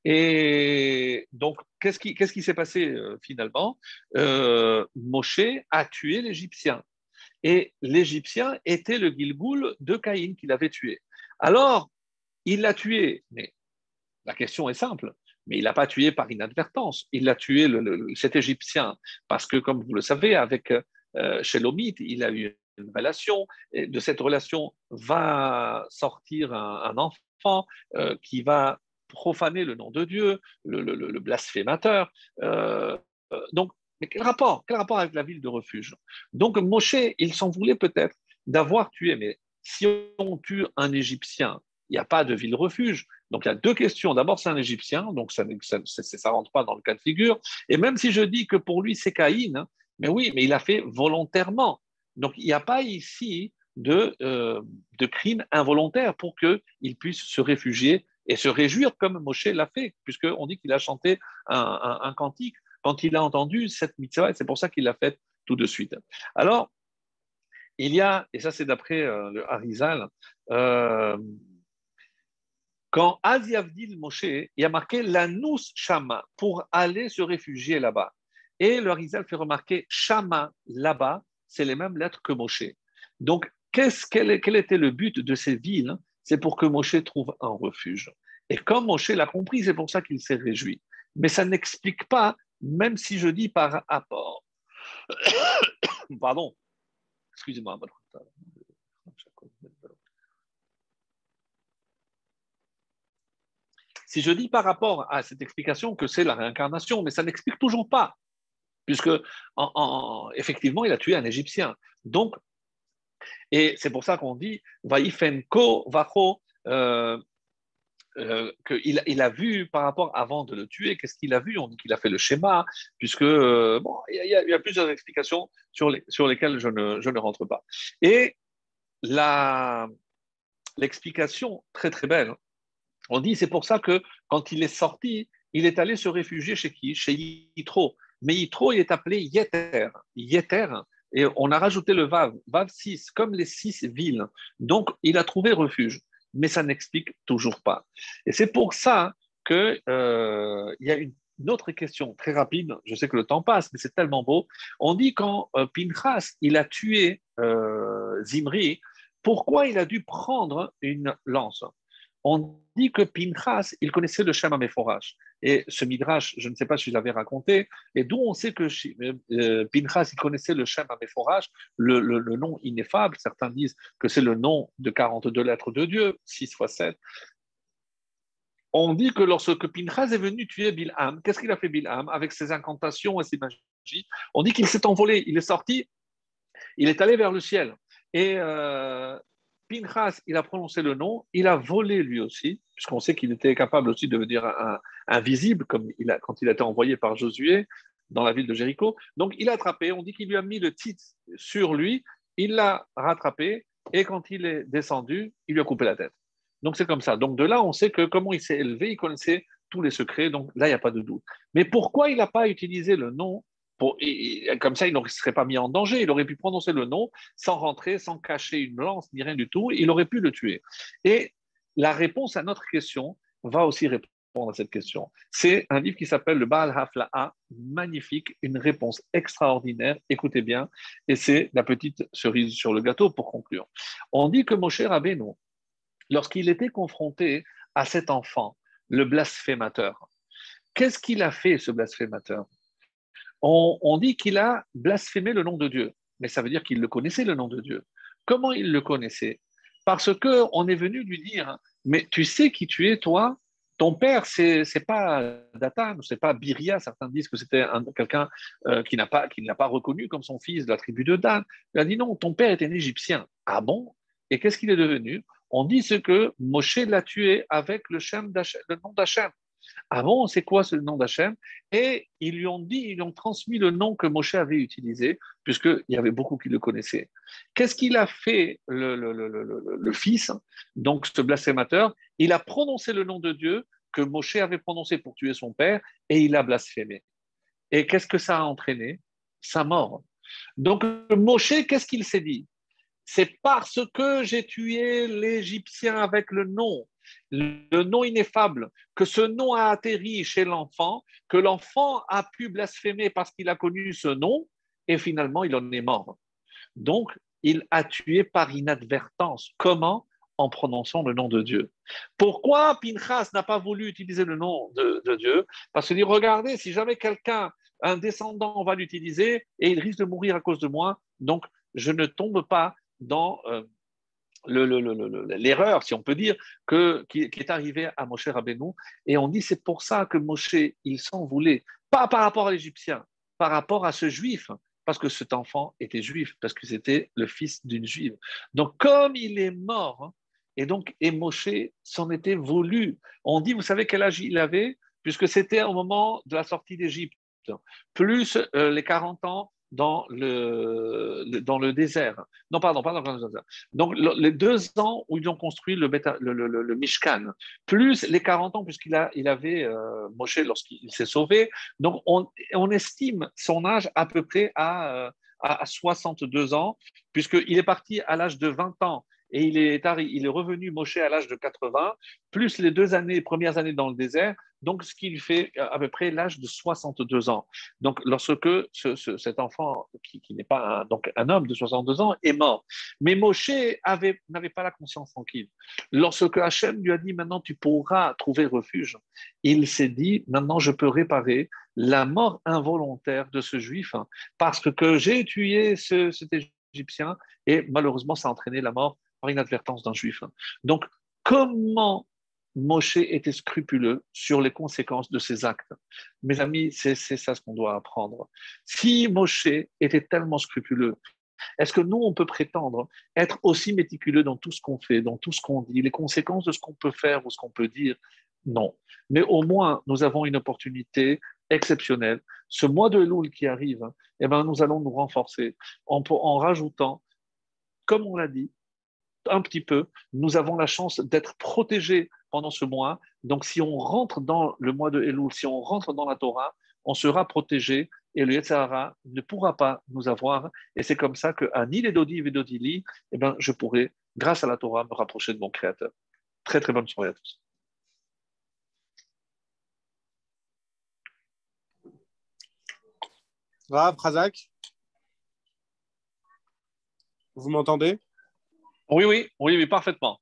A: Et donc, qu'est-ce qui, qu'est-ce qui s'est passé euh, finalement? Euh, Moshe a tué l'Égyptien. Et l'Égyptien était le Gilgoul de Caïn qu'il avait tué. Alors, il l'a tué, mais la question est simple. Mais il l'a pas tué par inadvertance. Il l'a tué, cet Égyptien, parce que, comme vous le savez, avec euh, il a eu une relation. Et de cette relation va sortir un, enfant euh, qui va profaner le nom de Dieu, le, blasphémateur. Euh, euh, donc, mais quel rapport Quel rapport avec la ville de refuge? Donc, Moshe, il s'en voulait peut-être d'avoir tué, mais si on tue un Égyptien, il n'y a pas de ville refuge. Donc, il y a deux questions. D'abord, c'est un Égyptien, donc ça ne rentre pas dans le cas de figure. Et même si je dis que pour lui, c'est Caïn, hein, mais oui, mais il a fait volontairement. Donc, il n'y a pas ici de, euh, crime involontaire pour qu'il puisse se réfugier et se réjouir comme Moshe l'a fait, puisqu'on dit qu'il a chanté un, cantique quand il a entendu cette mitzvah, et c'est pour ça qu'il l'a fait tout de suite. Alors, il y a, et ça c'est d'après euh, le Harizal, euh, quand Aziavdil Moshe, il a marqué l'anous Shama pour aller se réfugier là-bas. Et le Harizal fait remarquer Shama là-bas, c'est les mêmes lettres que Moshe. Donc, quel, quel était le but de ces villes? C'est pour que Moshe trouve un refuge. Et comme Moshe l'a compris, c'est pour ça qu'il s'est réjoui. Mais ça n'explique pas, même si je dis par rapport. Pardon, excusez-moi. Si je dis par rapport à cette explication que c'est la réincarnation, mais ça n'explique toujours pas, puisque effectivement, il a tué un Égyptien. Donc, et c'est pour ça qu'on dit Vaifenko Vacho, euh, qu'il il a vu par rapport avant de le tuer, qu'est-ce qu'il a vu? On dit qu'il a fait le schéma, puisque euh, bon, il y, a plusieurs explications sur, les, sur lesquelles je ne, je ne, rentre pas. Et l'explication très très belle, on dit c'est pour ça que quand il est sorti, il est allé se réfugier chez qui? Chez Yitro. Mais Yitro, il est appelé Yeter. Yeter, et on a rajouté le Vav, Vav 6, comme les six villes. Donc, il a trouvé refuge. Mais ça n'explique toujours pas. Et c'est pour ça qu'il euh, y a une, autre question très rapide. Je sais que le temps passe, mais c'est tellement beau. On dit quand euh, Pinchas, il a tué euh, Zimri, pourquoi il a dû prendre une lance? On dit que Pinchas, il connaissait le Shem Améphorach. Et ce Midrash, je ne sais pas si je l'avais raconté, et d'où on sait que euh, Pinchas, il connaissait le Shem Améphorach, le, le, nom ineffable. Certains disent que c'est le nom de 42 lettres de Dieu, 6 fois 7. On dit que lorsque Pinchas est venu tuer Bilham, qu'est-ce qu'il a fait Bilham avec ses incantations et ses magies? On dit qu'il s'est envolé, il est sorti, il est allé vers le ciel. Et euh, Pinchas, il a prononcé le nom, il a volé lui aussi, puisqu'on sait qu'il était capable aussi de devenir invisible, comme quand il a été envoyé par Josué dans la ville de Jéricho. Donc il a attrapé, on dit qu'il lui a mis le titre sur lui, il l'a rattrapé, et quand il est descendu, il lui a coupé la tête. Donc c'est comme ça. Donc de là, on sait que comment il s'est élevé, il connaissait tous les secrets, donc là, il n'y a pas de doute. Mais pourquoi il n'a pas utilisé le nom comme ça, il ne serait pas mis en danger. Il aurait pu prononcer le nom sans rentrer, sans cacher une lance, ni rien du tout. Il aurait pu le tuer. Et la réponse à notre question va aussi répondre à cette question. C'est un livre qui s'appelle Le Baal Hafla'a, magnifique, une réponse extraordinaire. Écoutez bien, et c'est la petite cerise sur le gâteau pour conclure. On dit que Moshe Rabbeinu, lorsqu'il était confronté à cet enfant, le blasphémateur, qu'est-ce qu'il a fait, ce blasphémateur? On, on dit qu'il a blasphémé le nom de Dieu, mais ça veut dire qu'il le connaissait, le nom de Dieu. Comment il le connaissait? Parce qu'on est venu lui dire, mais tu sais qui tu es, toi? Ton père, c'est n'est pas Dathan, c'est pas Biria. Certains disent que c'était quelqu'un euh, qui n'a pas ne l'a pas reconnu comme son fils de la tribu de Dan. Il a dit non, ton père était un Égyptien. Ah bon? Et qu'est-ce qu'il est devenu? On dit ce que Moshe l'a tué avec le, le nom d'Hachem. Bon, c'est quoi ce nom d'Hachem? Et ils lui ont dit, ils lui ont transmis le nom que Moshe avait utilisé, puisqu'il y avait beaucoup qui le connaissaient. Qu'est-ce qu'il a fait, le, fils, donc ce blasphémateur? Il a prononcé le nom de Dieu que Moshe avait prononcé pour tuer son père, et il a blasphémé. Et qu'est-ce que ça a entraîné? Sa mort. Donc Moshe, qu'est-ce qu'il s'est dit? C'est parce que j'ai tué l'Égyptien avec le nom le nom ineffable, que ce nom a atterri chez l'enfant, que l'enfant a pu blasphémer parce qu'il a connu ce nom, et finalement il en est mort. Donc, il a tué par inadvertance. Comment? En prononçant le nom de Dieu. Pourquoi Pinchas n'a pas voulu utiliser le nom de, Dieu? Parce qu'il dit, regardez, si jamais quelqu'un, un descendant, va l'utiliser, et il risque de mourir à cause de moi, donc je ne tombe pas dans... Euh, l'erreur, si on peut dire, que, qui, est arrivée à Moshe Rabbeinu. Et on dit c'est pour ça que Moshe, il s'en voulait, pas par rapport à l'Égyptien, par rapport à ce juif, parce que cet enfant était juif, parce que c'était le fils d'une juive. Donc comme il est mort, hein, et donc et Moshe s'en était voulu. On dit, vous savez quel âge il avait Puisque c'était au moment de la sortie d'Égypte, plus euh, les 40 ans dans le, dans le désert. Non, pardon, pardon, dans le désert. Donc, les deux ans où ils ont construit le, Mishkan, plus les 40 ans, puisqu'il a, il avait euh, lorsqu'il s'est sauvé. Donc, on, on, estime son âge à peu près à, euh, à 62 ans, puisqu'il est parti à l'âge de 20 ans et il est, il est revenu Moshe à l'âge de 80, plus les deux années, premières années dans le désert, donc ce qui lui fait euh, à peu près l'âge de 62 ans. Donc lorsque cet enfant, qui, n'est pas un, donc un homme de 62 ans, est mort, mais Moshe n'avait pas la conscience tranquille. Lorsque Hachem lui a dit maintenant tu pourras trouver refuge, il s'est dit maintenant je peux réparer la mort involontaire de ce juif hein, parce que j'ai tué cet Égyptien et malheureusement ça a entraîné la mort par inadvertance d'un juif. Donc, comment Moshe était scrupuleux sur les conséquences de ses actes. Mes amis, c'est ça ce qu'on doit apprendre. Si Moshe était tellement scrupuleux, est-ce que nous, on peut prétendre être aussi méticuleux dans tout ce qu'on fait, dans tout ce qu'on dit, les conséquences de ce qu'on peut faire ou ce qu'on peut dire? Non. Mais au moins, nous avons une opportunité exceptionnelle. Ce mois de Loul qui arrive, eh ben, nous allons nous renforcer en, en rajoutant, comme on l'a dit, un petit peu, nous avons la chance d'être protégés pendant ce mois. Donc, si on rentre dans le mois de Elul, si on rentre dans la Torah, on sera protégé et le Yetzirah ne pourra pas nous avoir. Et c'est comme ça qu'à Nil et Dodi et Dodili, eh ben, je pourrai, grâce à la Torah, me rapprocher de mon Créateur. Très, très bonne soirée à tous.
B: Rav, Razak Vous m'entendez?
A: Oui, oui, oui, oui, parfaitement.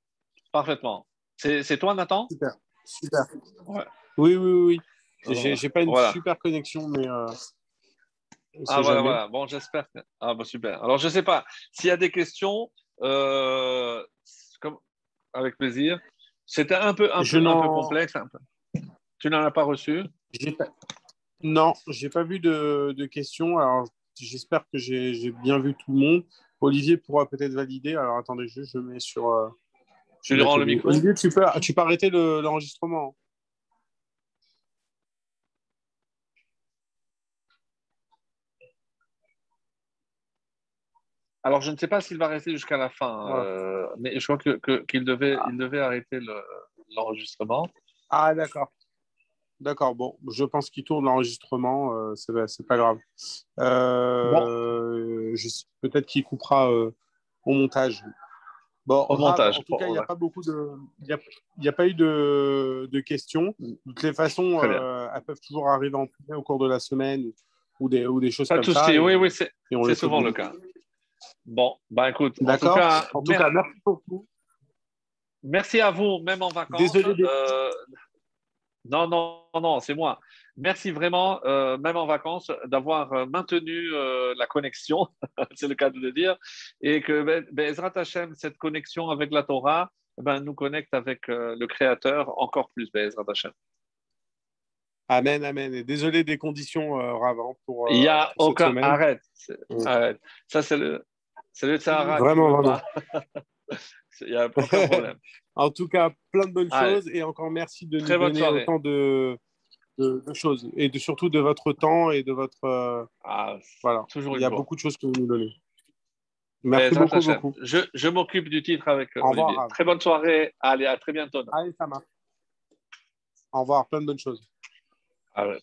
A: Parfaitement. C'est toi, Nathan?
B: Super, super. Oui, oui, oui. oui. J'ai pas une super connexion, mais. Euh,
A: ah, voilà, voilà. Bon, j'espère. Que... Ah, bah, super. Alors, je ne sais pas. S'il y a des questions, euh, comme... avec plaisir. C'était un peu, un, peu, un peu complexe. Un peu. Tu n'en as pas reçu?
B: Pas... Non, je n'ai pas vu de, de questions. Alors, j'espère que j'ai bien vu tout le monde. Olivier pourra peut-être valider. Alors attendez, je, je mets sur. Euh,
A: je lui rends le micro.
B: Olivier, tu peux, tu peux arrêter l'enregistrement.
A: Alors, je ne sais pas s'il va rester jusqu'à la fin, euh, mais je crois qu'il que, devait, il devait arrêter l'enregistrement.
B: ah, d'accord. D'accord, bon, je pense qu'il tourne l'enregistrement, euh, c'est pas grave. Euh, Peut-être qu'il coupera euh, au montage. Bon, au montage. En tout cas, il n'y a pas beaucoup de, il n'y a, pas eu de, de, questions. De toutes les façons, euh, elles peuvent toujours arriver en au cours de la semaine ou des, ou des choses comme ça.
A: oui, oui, c'est souvent le cas. Bon, bah écoute,
B: en tout cas, en tout cas merci beaucoup.
A: Merci à vous, même en vacances.
B: Désolé.
A: Euh, non, non, non, c'est moi. Merci vraiment, euh, même en vacances, d'avoir euh, maintenu la connexion, c'est le cas de le dire, et que ben, ben cette connexion avec la Torah, ben, nous connecte avec le Créateur encore plus, Bezrat Hashem.
B: Amen, amen. Et désolé des conditions, Rav, hein, pour.
A: Il n'y a aucun. Arrête. Mm. Arrête. Ça, c'est le, c'est le Sahara.
B: Vraiment, vraiment.
A: Il n'y a aucun problème.
B: en tout cas, plein de bonnes choses et encore merci de nous donner autant de, de, choses et de, surtout de votre temps et de votre. Euh,
A: ah, voilà. Toujours
B: Il y a beaucoup de choses que vous nous donnez. Merci beaucoup, beaucoup.
A: Je, je m'occupe du titre avec Au Revoir, Très bonne soirée. Allez, à très bientôt.
B: Allez, ça marche. Au revoir. Plein de bonnes choses.
A: Ah ouais.